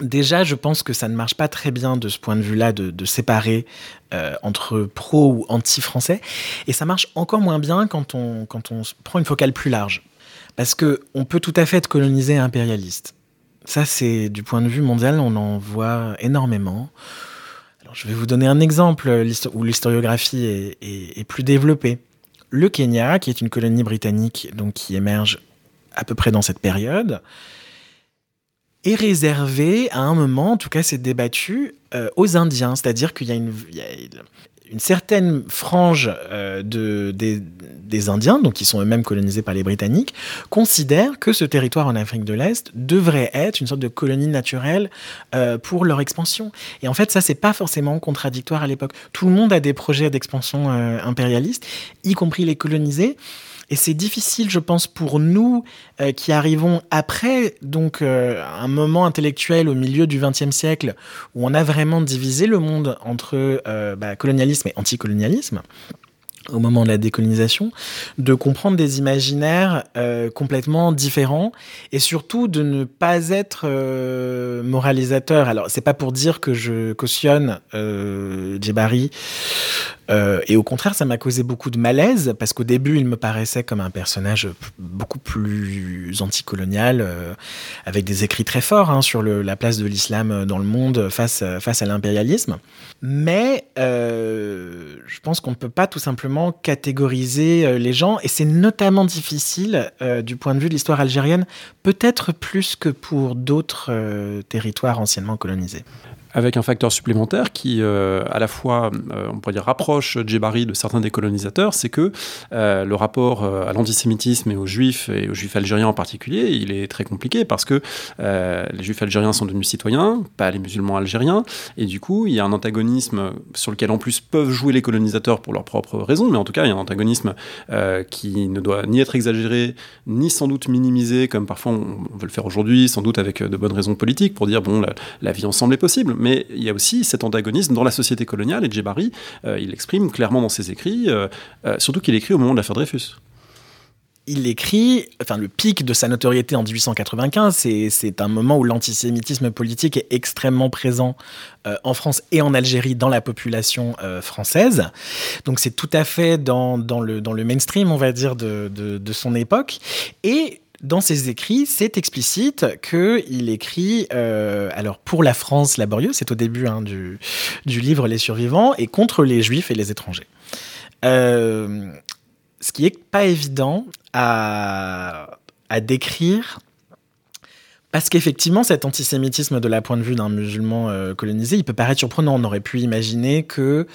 Déjà, je pense que ça ne marche pas très bien de ce point de vue-là de, séparer euh, entre pro ou anti-français. Et ça marche encore moins bien quand on, prend une focale plus large. Parce qu'on peut tout à fait être colonisé impérialiste. Ça, c'est du point de vue mondial, on en voit énormément. je vais vous donner un exemple où l'historiographie est, plus développée. Le Kenya, qui est une colonie britannique donc qui émerge à peu près dans cette période, est réservé à un moment, en tout cas c'est débattu, euh, aux Indiens. C'est-à-dire qu'il y a une, une certaine frange euh, de, des, Indiens, donc qui sont eux-mêmes colonisés par les Britanniques, considèrent que ce territoire en Afrique de l'Est devrait être une sorte de colonie naturelle euh, pour leur expansion. Et en fait, ça, c'est pas forcément contradictoire à l'époque. Tout le monde a des projets d'expansion impérialiste, y compris les colonisés. Et c'est difficile, je pense, pour nous euh, qui arrivons après donc euh, un moment intellectuel au milieu du XXe siècle où on a vraiment divisé le monde entre euh, bah, colonialisme et anticolonialisme au moment de la décolonisation, de comprendre des imaginaires complètement différents et surtout de ne pas être euh, moralisateur. Alors, c'est pas pour dire que je cautionne euh, Djebari, euh, et au contraire, ça m'a causé beaucoup de malaise parce qu'au début, il me paraissait comme un personnage beaucoup plus anticolonial, avec des écrits très forts hein, sur la place de l'islam dans le monde face, à l'impérialisme. Mais je pense qu'on ne peut pas tout simplement catégoriser euh, les gens, et c'est notamment difficile euh, du point de vue de l'histoire algérienne, peut-être plus que pour d'autres euh, territoires anciennement colonisés avec un facteur supplémentaire qui, euh, à la fois, euh, on pourrait dire, rapproche Djebari de certains des colonisateurs, c'est que euh, le rapport à l'antisémitisme et aux juifs, et aux juifs algériens en particulier, il est très compliqué parce que les juifs algériens sont devenus citoyens, pas les musulmans algériens, et du coup, il y a un antagonisme sur lequel, en plus, peuvent jouer les colonisateurs pour leurs propres raisons, mais en tout cas, il y a un antagonisme qui ne doit ni être exagéré, ni sans doute minimisé, comme parfois on, veut le faire aujourd'hui, sans doute avec de bonnes raisons politiques, pour dire, bon, la, la vie ensemble est possible mais il y a aussi cet antagonisme dans la société coloniale, et Djebari, euh, il l'exprime clairement dans ses écrits, euh, euh, surtout qu'il écrit au moment de l'affaire Dreyfus il écrit, enfin le pic de sa notoriété en 1895, c'est un moment où l'antisémitisme politique est extrêmement présent en France et en Algérie dans la population française. Donc c'est tout à fait dans, le, mainstream, on va dire, de, de son époque. Et dans ses écrits, c'est explicite qu'il écrit, euh, alors pour la France laborieuse, c'est au début hein, du, livre Les Survivants, et contre les Juifs et les étrangers. Euh, ce qui est pas évident à, décrire parce qu'effectivement, cet antisémitisme de la point de vue d'un musulman euh, colonisé, il peut paraître surprenant. On aurait pu imaginer que,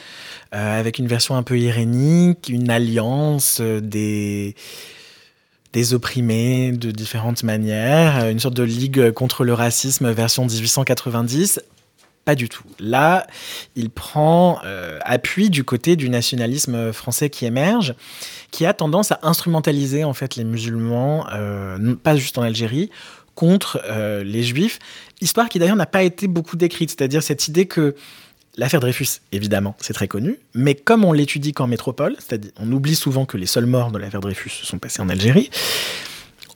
avec une version un peu irénique, une alliance des des opprimés de différentes manières, euh, une sorte de ligue contre le racisme version 1890. Pas du tout. Là, il prend euh, appui du côté du nationalisme français qui émerge, qui a tendance à instrumentaliser en fait les musulmans, euh, pas juste en Algérie, contre les juifs. Histoire qui d'ailleurs n'a pas été beaucoup décrite, c'est-à-dire cette idée que L'affaire Dreyfus, évidemment, c'est très connu, mais comme on l'étudie qu'en métropole, c'est-à-dire on oublie souvent que les seuls morts de l'affaire Dreyfus se sont passés en Algérie,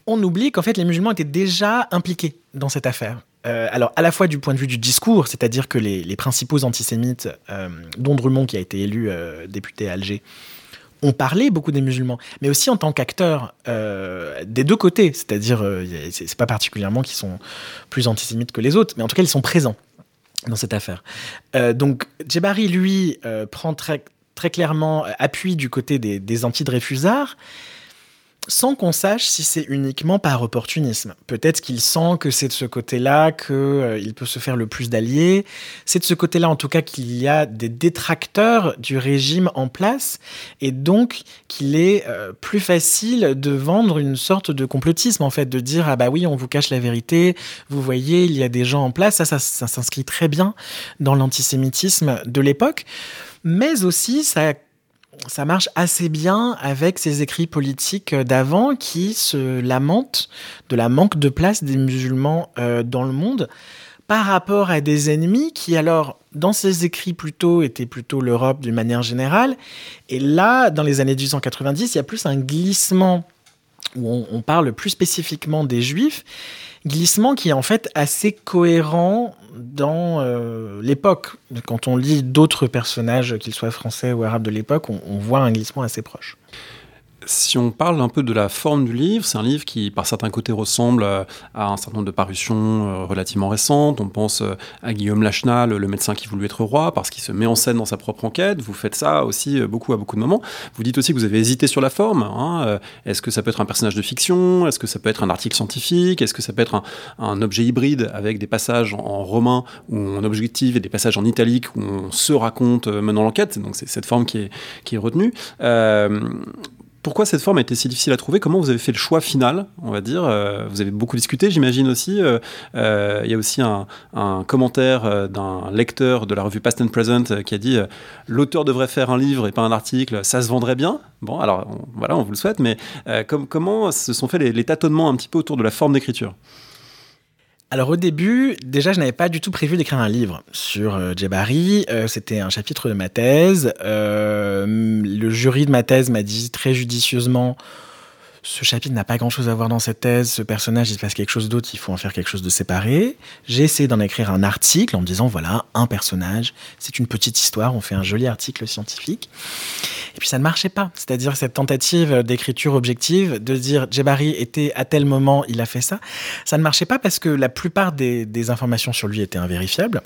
on oublie qu'en fait les musulmans étaient déjà impliqués dans cette affaire. Euh, alors à la fois du point de vue du discours, c'est-à-dire que les, principaux antisémites, euh, dont Drummond qui a été élu euh, député à Alger, ont parlé beaucoup des musulmans, mais aussi en tant qu'acteurs des deux côtés, c'est-à-dire c'est pas particulièrement qu'ils sont plus antisémites que les autres, mais en tout cas ils sont présents dans cette affaire. Euh, donc Djebari, lui, euh, prend très, très clairement euh, appui du côté des, des anti-Dreyfusards, sans qu'on sache si c'est uniquement par opportunisme. Peut-être qu'il sent que c'est de ce côté-là qu'il euh, peut se faire le plus d'alliés. C'est de ce côté-là, en tout cas, qu'il y a des détracteurs du régime en place, et donc qu'il est euh, plus facile de vendre une sorte de complotisme, en fait, de dire ah bah oui, on vous cache la vérité. Vous voyez, il y a des gens en place. Ça, ça, ça s'inscrit très bien dans l'antisémitisme de l'époque, mais aussi ça ça marche assez bien avec ces écrits politiques d'avant qui se lamentent de la manque de place des musulmans euh, dans le monde par rapport à des ennemis qui alors dans ces écrits plutôt étaient plutôt l'Europe d'une manière générale. Et là dans les années 1890 il y a plus un glissement où on parle plus spécifiquement des juifs glissement qui est en fait assez cohérent dans euh, l'époque. Quand on lit d'autres personnages, qu'ils soient français ou arabes de l'époque, on, voit un glissement assez proche. Si on parle un peu de la forme du livre, c'est un livre qui, par certains côtés, ressemble à un certain nombre de parutions euh, relativement récentes. On pense euh, à Guillaume Lachenal, le médecin qui voulut être roi, parce qu'il se met en scène dans sa propre enquête. Vous faites ça aussi euh, beaucoup à beaucoup de moments. Vous dites aussi que vous avez hésité sur la forme. Hein. Est-ce que ça peut être un personnage de fiction Est-ce que ça peut être un article scientifique Est-ce que ça peut être un, objet hybride avec des passages en, romain ou en objectif et des passages en italique où on se raconte menant l'enquête Donc c'est cette forme qui est, qui est retenue. Pourquoi cette forme a été si difficile à trouver? Comment vous avez fait le choix final, on va dire? Euh, Vous avez beaucoup discuté, j'imagine aussi. Euh, euh, il y a aussi un, commentaire d'un lecteur de la revue Past and Present qui a dit l'auteur devrait faire un livre et pas un article, ça se vendrait bien? Bon, alors voilà, on vous le souhaite, mais comment se sont faits les tâtonnements un petit peu autour de la forme d'écriture? Alors au début, déjà, je n'avais pas du tout prévu d'écrire un livre sur euh. Euh, c'était un chapitre de ma thèse. Euh, le jury de ma thèse m'a dit très judicieusement ce chapitre n'a pas grand-chose à voir dans cette thèse, ce personnage, il se passe quelque chose d'autre, il faut en faire quelque chose de séparé. J'ai essayé d'en écrire un article en me disant, voilà, un personnage, c'est une petite histoire, on fait un joli article scientifique. Et puis ça ne marchait pas. C'est-à-dire cette tentative d'écriture objective, de dire Djebari était à tel moment, il a fait ça, ça ne marchait pas parce que la plupart des, informations sur lui étaient invérifiables.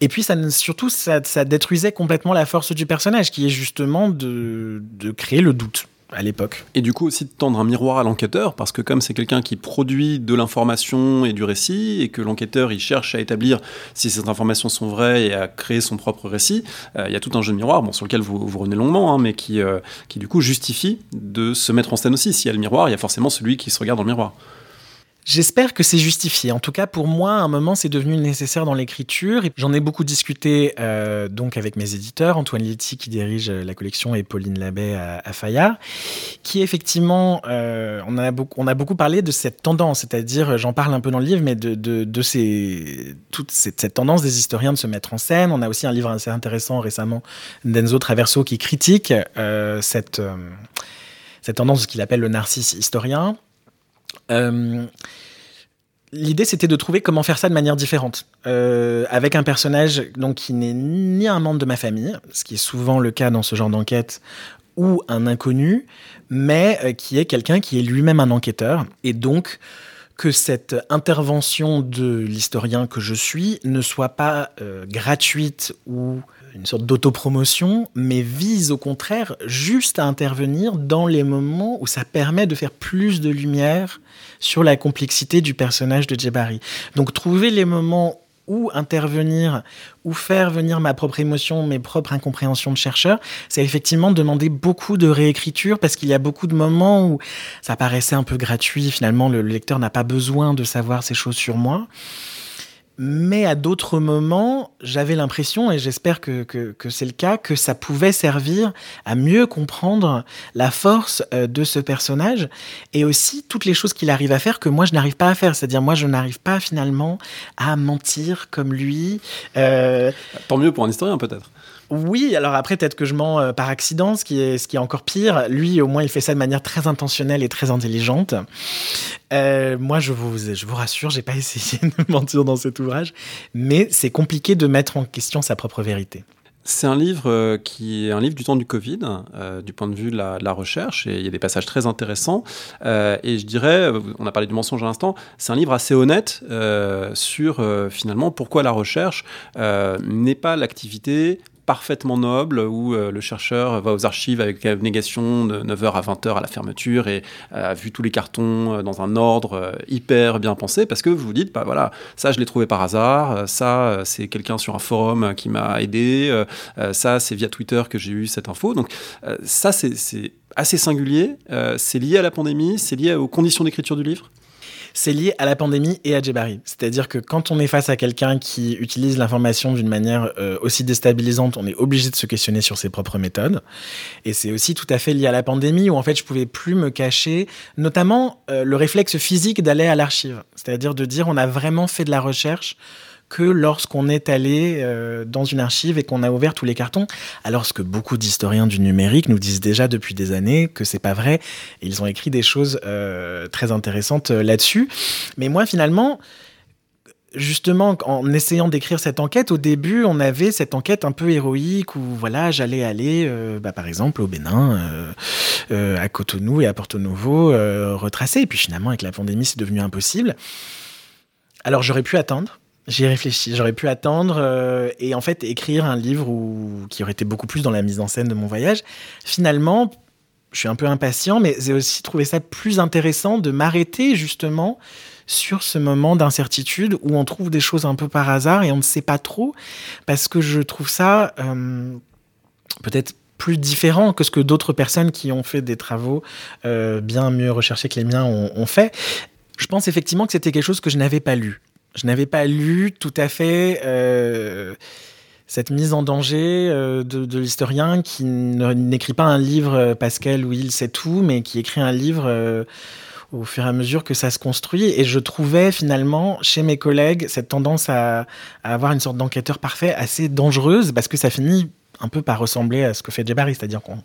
Et puis, ça, surtout, ça, détruisait complètement la force du personnage, qui est justement de créer le doute à l'époque. Et du coup aussi de tendre un miroir à l'enquêteur, parce que comme c'est quelqu'un qui produit de l'information et du récit, et que l'enquêteur il cherche à établir si ces informations sont vraies et à créer son propre récit, euh, il y a tout un jeu de miroir, bon, sur lequel vous, vous revenez longuement, hein, mais qui, euh, qui du coup justifie de se mettre en scène aussi. S'il y a le miroir, il y a forcément celui qui se regarde dans le miroir. J'espère que c'est justifié. En tout cas, pour moi, à un moment, c'est devenu nécessaire dans l'écriture. J'en ai beaucoup discuté euh, donc avec mes éditeurs, Antoine Litti qui dirige euh, la collection et Pauline Labbé à, Fayard, qui effectivement, euh, on, a beaucoup, on a beaucoup parlé de cette tendance, c'est-à-dire, j'en parle un peu dans le livre, mais de, toute cette, tendance des historiens de se mettre en scène. On a aussi un livre assez intéressant récemment d'Enzo Traverso qui critique cette, cette tendance, ce qu'il appelle le narcisse historien. Euh, l'idée, c'était de trouver comment faire ça de manière différente, euh, avec un personnage donc qui n'est ni un membre de ma famille, ce qui est souvent le cas dans ce genre d'enquête, ou un inconnu, mais euh, qui est quelqu'un qui est lui-même un enquêteur, et donc que cette intervention de l'historien que je suis ne soit pas gratuite ou une sorte d'autopromotion, mais vise au contraire juste à intervenir dans les moments où ça permet de faire plus de lumière sur la complexité du personnage de Djebari. Donc trouver les moments où intervenir, ou faire venir ma propre émotion, mes propres incompréhensions de chercheur, c'est effectivement demander beaucoup de réécriture parce qu'il y a beaucoup de moments où ça paraissait un peu gratuit. Finalement, le lecteur n'a pas besoin de savoir ces choses sur moi. Mais à d'autres moments, j'avais l'impression, et j'espère que, que, c'est le cas, que ça pouvait servir à mieux comprendre la force euh, de ce personnage et aussi toutes les choses qu'il arrive à faire que moi je n'arrive pas à faire. C'est-à-dire moi je n'arrive pas finalement à mentir comme lui. Euh, Tant mieux pour un historien peut-être. Oui, alors après, peut-être que je mens euh, par accident, ce qui, est, encore pire. Lui, au moins, il fait ça de manière très intentionnelle et très intelligente. Euh, moi, je vous, je vous rassure, j'ai pas essayé de mentir dans cet ouvrage, mais c'est compliqué de mettre en question sa propre vérité. C'est un livre euh, qui est un livre du temps du Covid, du point de vue de la, recherche, et il y a des passages très intéressants. et je dirais, on a parlé du mensonge à l'instant, c'est un livre assez honnête sur finalement pourquoi la recherche n'est pas l'activité parfaitement noble où euh, le chercheur va aux archives avec négation de 9h à 20h à la fermeture et euh, a vu tous les cartons euh, dans un ordre hyper bien pensé parce que vous vous dites, bah voilà, ça je l'ai trouvé par hasard, ça c'est quelqu'un sur un forum qui m'a aidé, ça c'est via Twitter que j'ai eu cette info. Donc ça c'est assez singulier, c'est lié à la pandémie, c'est lié aux conditions d'écriture du livre? C'est lié à la pandémie et à Djebari. C'est-à-dire que quand on est face à quelqu'un qui utilise l'information d'une manière euh, aussi déstabilisante, on est obligé de se questionner sur ses propres méthodes. Et c'est aussi tout à fait lié à la pandémie où en fait je pouvais plus me cacher, notamment euh, le réflexe physique d'aller à l'archive. C'est-à-dire de dire on a vraiment fait de la recherche que lorsqu'on est allé euh, dans une archive et qu'on a ouvert tous les cartons. Alors ce que beaucoup d'historiens du numérique nous disent déjà depuis des années que c'est pas vrai. Ils ont écrit des choses euh, très intéressantes euh, là-dessus. Mais moi, finalement, justement, en essayant d'écrire cette enquête, au début, on avait cette enquête un peu héroïque où, voilà, j'allais aller, bah, par exemple, au Bénin, à Cotonou et à Porto Novo, retracer. Et puis finalement, avec la pandémie, c'est devenu impossible. Alors j'aurais pu attendre. J'y ai réfléchi. J'aurais pu attendre et en fait écrire un livre qui aurait été beaucoup plus dans la mise en scène de mon voyage. Finalement, je suis un peu impatient, mais j'ai aussi trouvé ça plus intéressant de m'arrêter justement sur ce moment d'incertitude où on trouve des choses un peu par hasard et on ne sait pas trop, parce que je trouve ça euh, peut-être plus différent que ce que d'autres personnes qui ont fait des travaux euh, bien mieux recherchés que les miens ont, fait. Je pense effectivement que c'était quelque chose que je n'avais pas lu. Je n'avais pas lu tout à fait euh, cette mise en danger de, de l'historien qui n'écrit pas un livre Pascal où il sait tout, mais qui écrit un livre au fur et à mesure que ça se construit. Et je trouvais finalement chez mes collègues cette tendance à, avoir une sorte d'enquêteur parfait assez dangereuse parce que ça finit un peu par ressembler à ce que fait Jabari, c'est-à-dire qu'on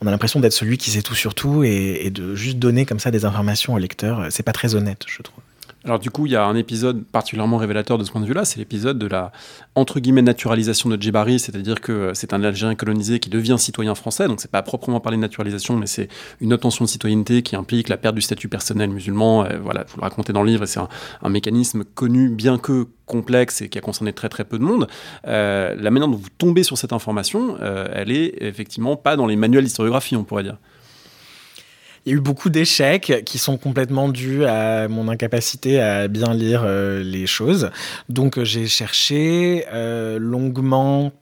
on a l'impression d'être celui qui sait tout sur tout et, et, de juste donner comme ça des informations au lecteur. C'est pas très honnête, je trouve. Alors du coup, il y a un épisode particulièrement révélateur de ce point de vue-là, c'est l'épisode de la entre guillemets naturalisation de Djibari, c'est-à-dire que c'est un Algérien colonisé qui devient citoyen français, donc c'est pas proprement parler de naturalisation, mais c'est une obtention de citoyenneté qui implique la perte du statut personnel musulman. Euh, voilà, vous le racontez dans le livre, c'est un, mécanisme connu, bien que complexe et qui a concerné très très peu de monde. Euh, la manière dont vous tombez sur cette information, euh, elle est effectivement pas dans les manuels d'historiographie, on pourrait dire. Il y a eu beaucoup d'échecs qui sont complètement dus à mon incapacité à bien lire euh, les choses. Donc euh, j'ai cherché euh, longuement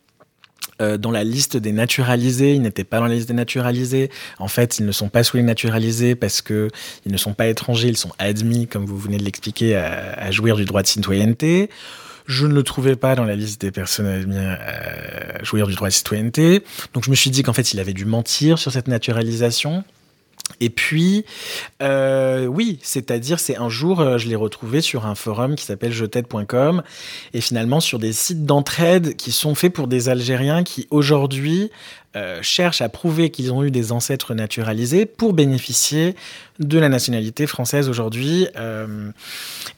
dans la liste des naturalisés, ils n'étaient pas dans la liste des naturalisés. En fait, ils ne sont pas sous les naturalisés parce que ils ne sont pas étrangers, ils sont admis, comme vous venez de l'expliquer, à, jouir du droit de citoyenneté. Je ne le trouvais pas dans la liste des personnes admises à jouir du droit de citoyenneté. Donc je me suis dit qu'en fait, il avait dû mentir sur cette naturalisation. Et puis, euh, oui, c'est-à-dire, c'est un jour, euh, je l'ai retrouvé sur un forum qui s'appelle jeted.com et finalement sur des sites d'entraide qui sont faits pour des Algériens qui aujourd'hui euh, cherchent à prouver qu'ils ont eu des ancêtres naturalisés pour bénéficier de la nationalité française aujourd'hui.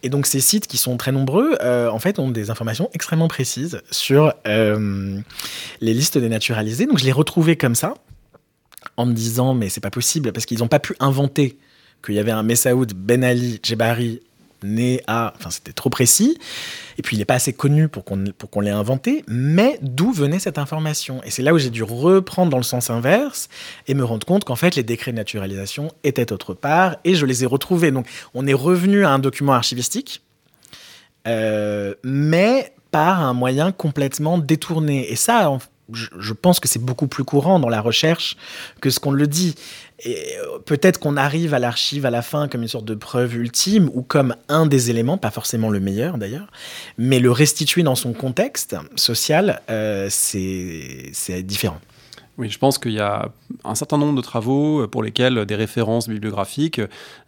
et donc, ces sites qui sont très nombreux, en fait, ont des informations extrêmement précises sur les listes des naturalisés. Donc, je l'ai retrouvé comme ça en me disant mais c'est pas possible parce qu'ils n'ont pas pu inventer qu'il y avait un Messaoud Ben Ali Djebari né à. Enfin, c'était trop précis. Et puis, il n'est pas assez connu pour qu'on pour qu'on l'ait inventé. Mais d'où venait cette information? Et c'est là où j'ai dû reprendre dans le sens inverse et me rendre compte qu'en fait, les décrets de naturalisation étaient autre part et je les ai retrouvés. Donc, on est revenu à un document archivistique, euh, mais par un moyen complètement détourné. Et ça, je, pense que c'est beaucoup plus courant dans la recherche que ce qu'on le dit. Et euh, peut-être qu'on arrive à l'archive à la fin comme une sorte de preuve ultime ou comme un des éléments, pas forcément le meilleur d'ailleurs, mais le restituer dans son contexte social, euh, c'est différent. Oui, je pense qu'il y a un certain nombre de travaux pour lesquels des références bibliographiques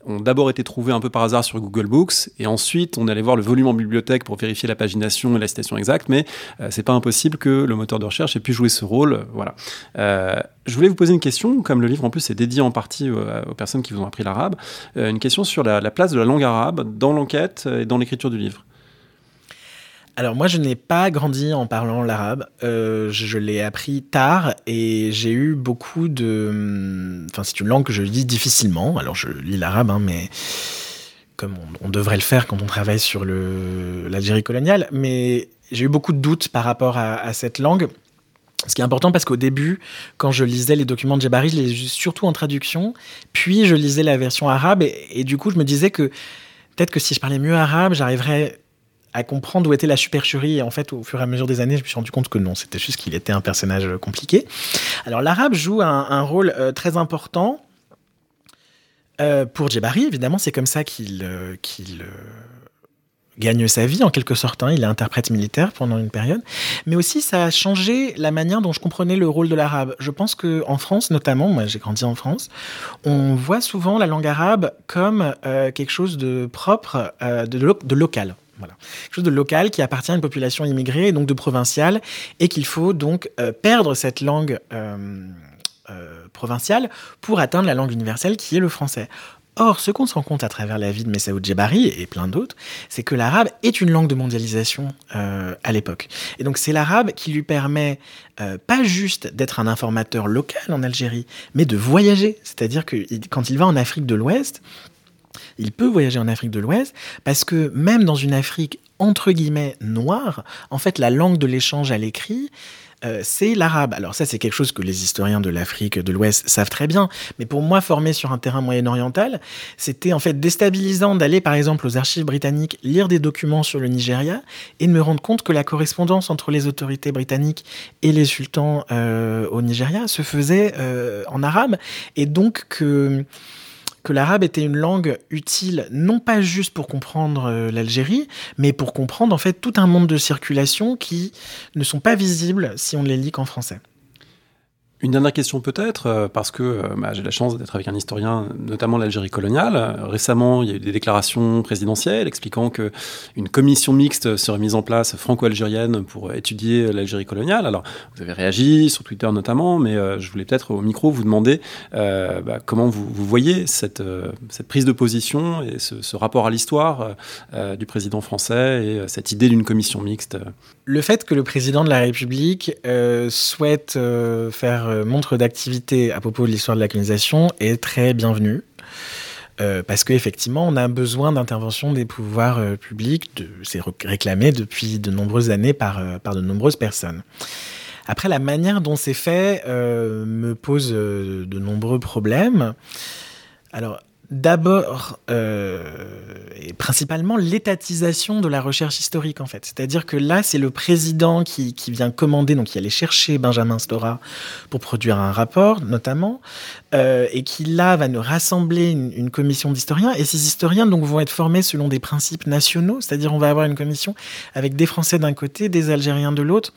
ont d'abord été trouvées un peu par hasard sur Google Books, et ensuite on allait voir le volume en bibliothèque pour vérifier la pagination et la citation exacte, mais euh, c'est pas impossible que le moteur de recherche ait pu jouer ce rôle. Voilà. Euh, je voulais vous poser une question, comme le livre en plus est dédié en partie euh, aux personnes qui vous ont appris l'arabe, une question sur la place de la langue arabe dans l'enquête et dans l'écriture du livre. Alors moi, je n'ai pas grandi en parlant l'arabe. Euh, je, l'ai appris tard et j'ai eu beaucoup de... Hum, enfin, c'est une langue que je lis difficilement. Alors je lis l'arabe, hein, mais comme on, devrait le faire quand on travaille sur l'Algérie coloniale. Mais j'ai eu beaucoup de doutes par rapport à, cette langue. Ce qui est important parce qu'au début, quand je lisais les documents de Jebari, je les lisais surtout en traduction. Puis je lisais la version arabe et, et du coup, je me disais que peut-être que si je parlais mieux arabe, j'arriverais à comprendre où était la supercherie. Et en fait, au fur et à mesure des années, je me suis rendu compte que non, c'était juste qu'il était un personnage compliqué. Alors, l'arabe joue un, rôle euh, très important. Euh, pour Djebari, évidemment, c'est comme ça qu'il euh, gagne sa vie en quelque sorte. Hein. Il est interprète militaire pendant une période, mais aussi ça a changé la manière dont je comprenais le rôle de l'arabe. Je pense que en France, notamment, moi j'ai grandi en France, on voit souvent la langue arabe comme quelque chose de propre, de local. Voilà. Quelque chose de local qui appartient à une population immigrée, donc de provinciale, et qu'il faut donc euh, perdre cette langue euh, euh, provinciale pour atteindre la langue universelle qui est le français. Or, ce qu'on se rend compte à travers la vie de Messaoud Djebari et plein d'autres, c'est que l'arabe est une langue de mondialisation à l'époque. Et donc, c'est l'arabe qui lui permet pas juste d'être un informateur local en Algérie, mais de voyager. C'est-à-dire que quand il va en Afrique de l'Ouest, il peut voyager en Afrique de l'Ouest parce que même dans une Afrique entre guillemets noire, en fait, la langue de l'échange à l'écrit, euh, c'est l'arabe. Alors ça, c'est quelque chose que les historiens de l'Afrique de l'Ouest savent très bien. Mais pour moi, formé sur un terrain moyen-oriental, c'était en fait déstabilisant d'aller, par exemple, aux archives britanniques, lire des documents sur le Nigeria et de me rendre compte que la correspondance entre les autorités britanniques et les sultans euh, au Nigeria se faisait euh, en arabe. Et donc que que l'arabe était une langue utile non pas juste pour comprendre euh, l'Algérie, mais pour comprendre en fait tout un monde de circulation qui ne sont pas visibles si on ne les lit qu'en français. Une dernière question peut-être, euh, parce que euh, bah, j'ai la chance d'être avec un historien, notamment l'Algérie coloniale. Récemment, il y a eu des déclarations présidentielles expliquant que une commission mixte serait mise en place franco-algérienne pour étudier l'Algérie coloniale. Alors, vous avez réagi sur Twitter notamment, mais euh, je voulais peut-être au micro vous demander bah, comment vous, voyez cette, prise de position et ce, ce rapport à l'histoire du président français et cette idée d'une commission mixte. Le fait que le président de la République souhaite faire euh, montre d'activité à propos de l'histoire de la colonisation est très bienvenue. Euh, parce qu'effectivement, on a besoin d'intervention des pouvoirs euh, publics, c'est réclamé depuis de nombreuses années par, par de nombreuses personnes. Après, la manière dont c'est fait me pose de nombreux problèmes. Alors, d'abord euh, et principalement l'étatisation de la recherche historique en fait. C'est-à-dire que là, c'est le président qui, vient commander, donc qui allait chercher Benjamin Stora pour produire un rapport notamment, euh, et qui là va nous rassembler une, une commission d'historiens. Et ces historiens donc vont être formés selon des principes nationaux, c'est-à-dire on va avoir une commission avec des Français d'un côté, des Algériens de l'autre.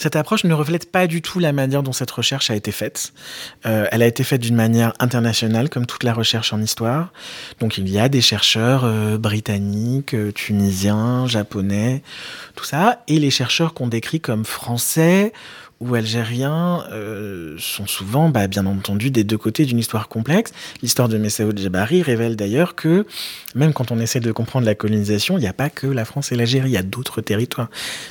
Cette approche ne reflète pas du tout la manière dont cette recherche a été faite. Euh, elle a été faite d'une manière internationale, comme toute la recherche en histoire. Donc il y a des chercheurs euh, britanniques, euh, tunisiens, japonais, tout ça, et les chercheurs qu'on décrit comme français ou algériens sont souvent, bah, bien entendu, des deux côtés d'une histoire complexe. L'histoire de Messaoud Djebari révèle d'ailleurs que, même quand on essaie de comprendre la colonisation, il n'y a pas que la France et l'Algérie, il y a d'autres territoires.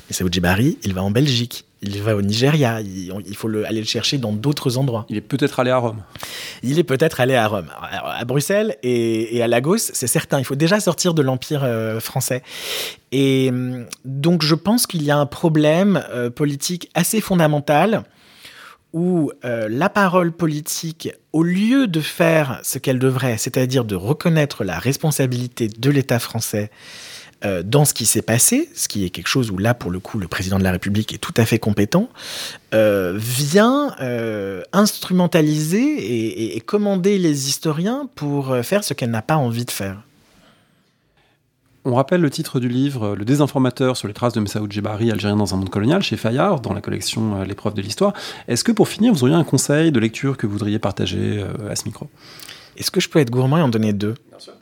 Messaoud Djebari, il va en Belgique, il va au Nigeria, il, faut le, aller le chercher dans d'autres endroits. Il est peut-être allé à Rome. Il est peut-être allé à Rome. À Bruxelles et, à Lagos, c'est certain. Il faut déjà sortir de l'Empire euh, français. Et hum, donc je pense qu'il y a un problème euh, politique assez fondamental où euh, la parole politique, au lieu de faire ce qu'elle devrait, c'est-à-dire de reconnaître la responsabilité de l'État français euh, dans ce qui s'est passé, ce qui est quelque chose où là, pour le coup, le président de la République est tout à fait compétent, euh, vient euh, instrumentaliser et, commander les historiens pour faire ce qu'elle n'a pas envie de faire. On rappelle le titre du livre Le désinformateur sur les traces de Messaoud Djebari, Algérien dans un monde colonial, chez Fayard, dans la collection L'épreuve de l'histoire. Est-ce que pour finir, vous auriez un conseil de lecture que vous voudriez partager à ce micro? Est-ce que je peux être gourmand et en donner deux? Bien sûr.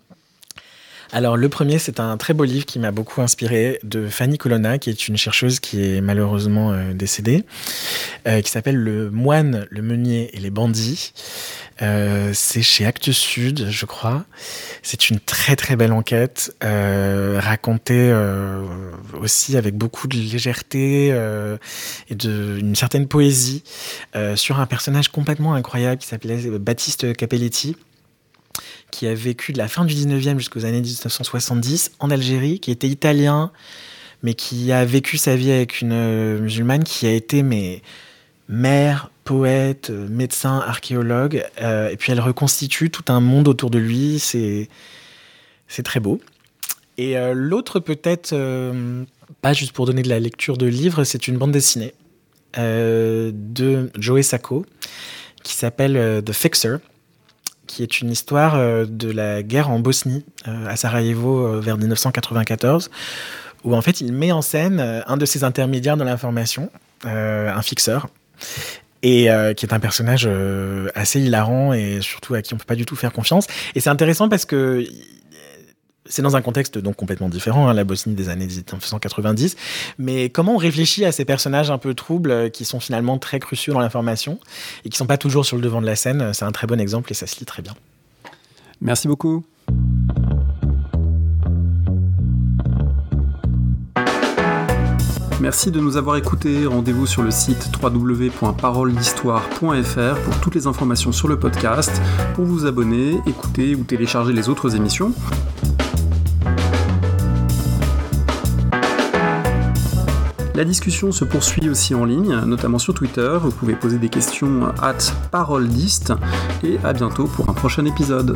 Alors le premier, c'est un très beau livre qui m'a beaucoup inspiré de Fanny Colonna, qui est une chercheuse qui est malheureusement euh, décédée, euh, qui s'appelle Le moine, le meunier et les bandits. Euh, c'est chez Actes Sud, je crois. C'est une très très belle enquête, racontée aussi avec beaucoup de légèreté et d'une certaine poésie sur un personnage complètement incroyable qui s'appelait Baptiste Capelletti qui a vécu de la fin du 19e jusqu'aux années 1970 en Algérie, qui était italien, mais qui a vécu sa vie avec une euh, musulmane qui a été mère, poète, euh, médecin, archéologue, euh, et puis elle reconstitue tout un monde autour de lui, c'est, c'est très beau. Et l'autre peut-être, pas juste pour donner de la lecture de livres, c'est une bande dessinée de Joe Sacco qui s'appelle The Fixer qui est une histoire euh, de la guerre en Bosnie, euh, à Sarajevo, euh, vers 1994, où en fait il met en scène un de ses intermédiaires de l'information, un fixeur, et qui est un personnage assez hilarant et surtout à qui on peut pas du tout faire confiance. Et c'est intéressant parce que c'est dans un contexte donc complètement différent, hein, la Bosnie des années 1990. Mais comment on réfléchit à ces personnages un peu troubles euh, qui sont finalement très cruciaux dans l'information et qui sont pas toujours sur le devant de la scène, c'est un très bon exemple et ça se lit très bien. Merci beaucoup. Merci de nous avoir écoutés. Rendez-vous sur le site www.paroledhistoire.fr pour toutes les informations sur le podcast, pour vous abonner, écouter ou télécharger les autres émissions. La discussion se poursuit aussi en ligne, notamment sur Twitter. Vous pouvez poser des questions at paroledist et à bientôt pour un prochain épisode.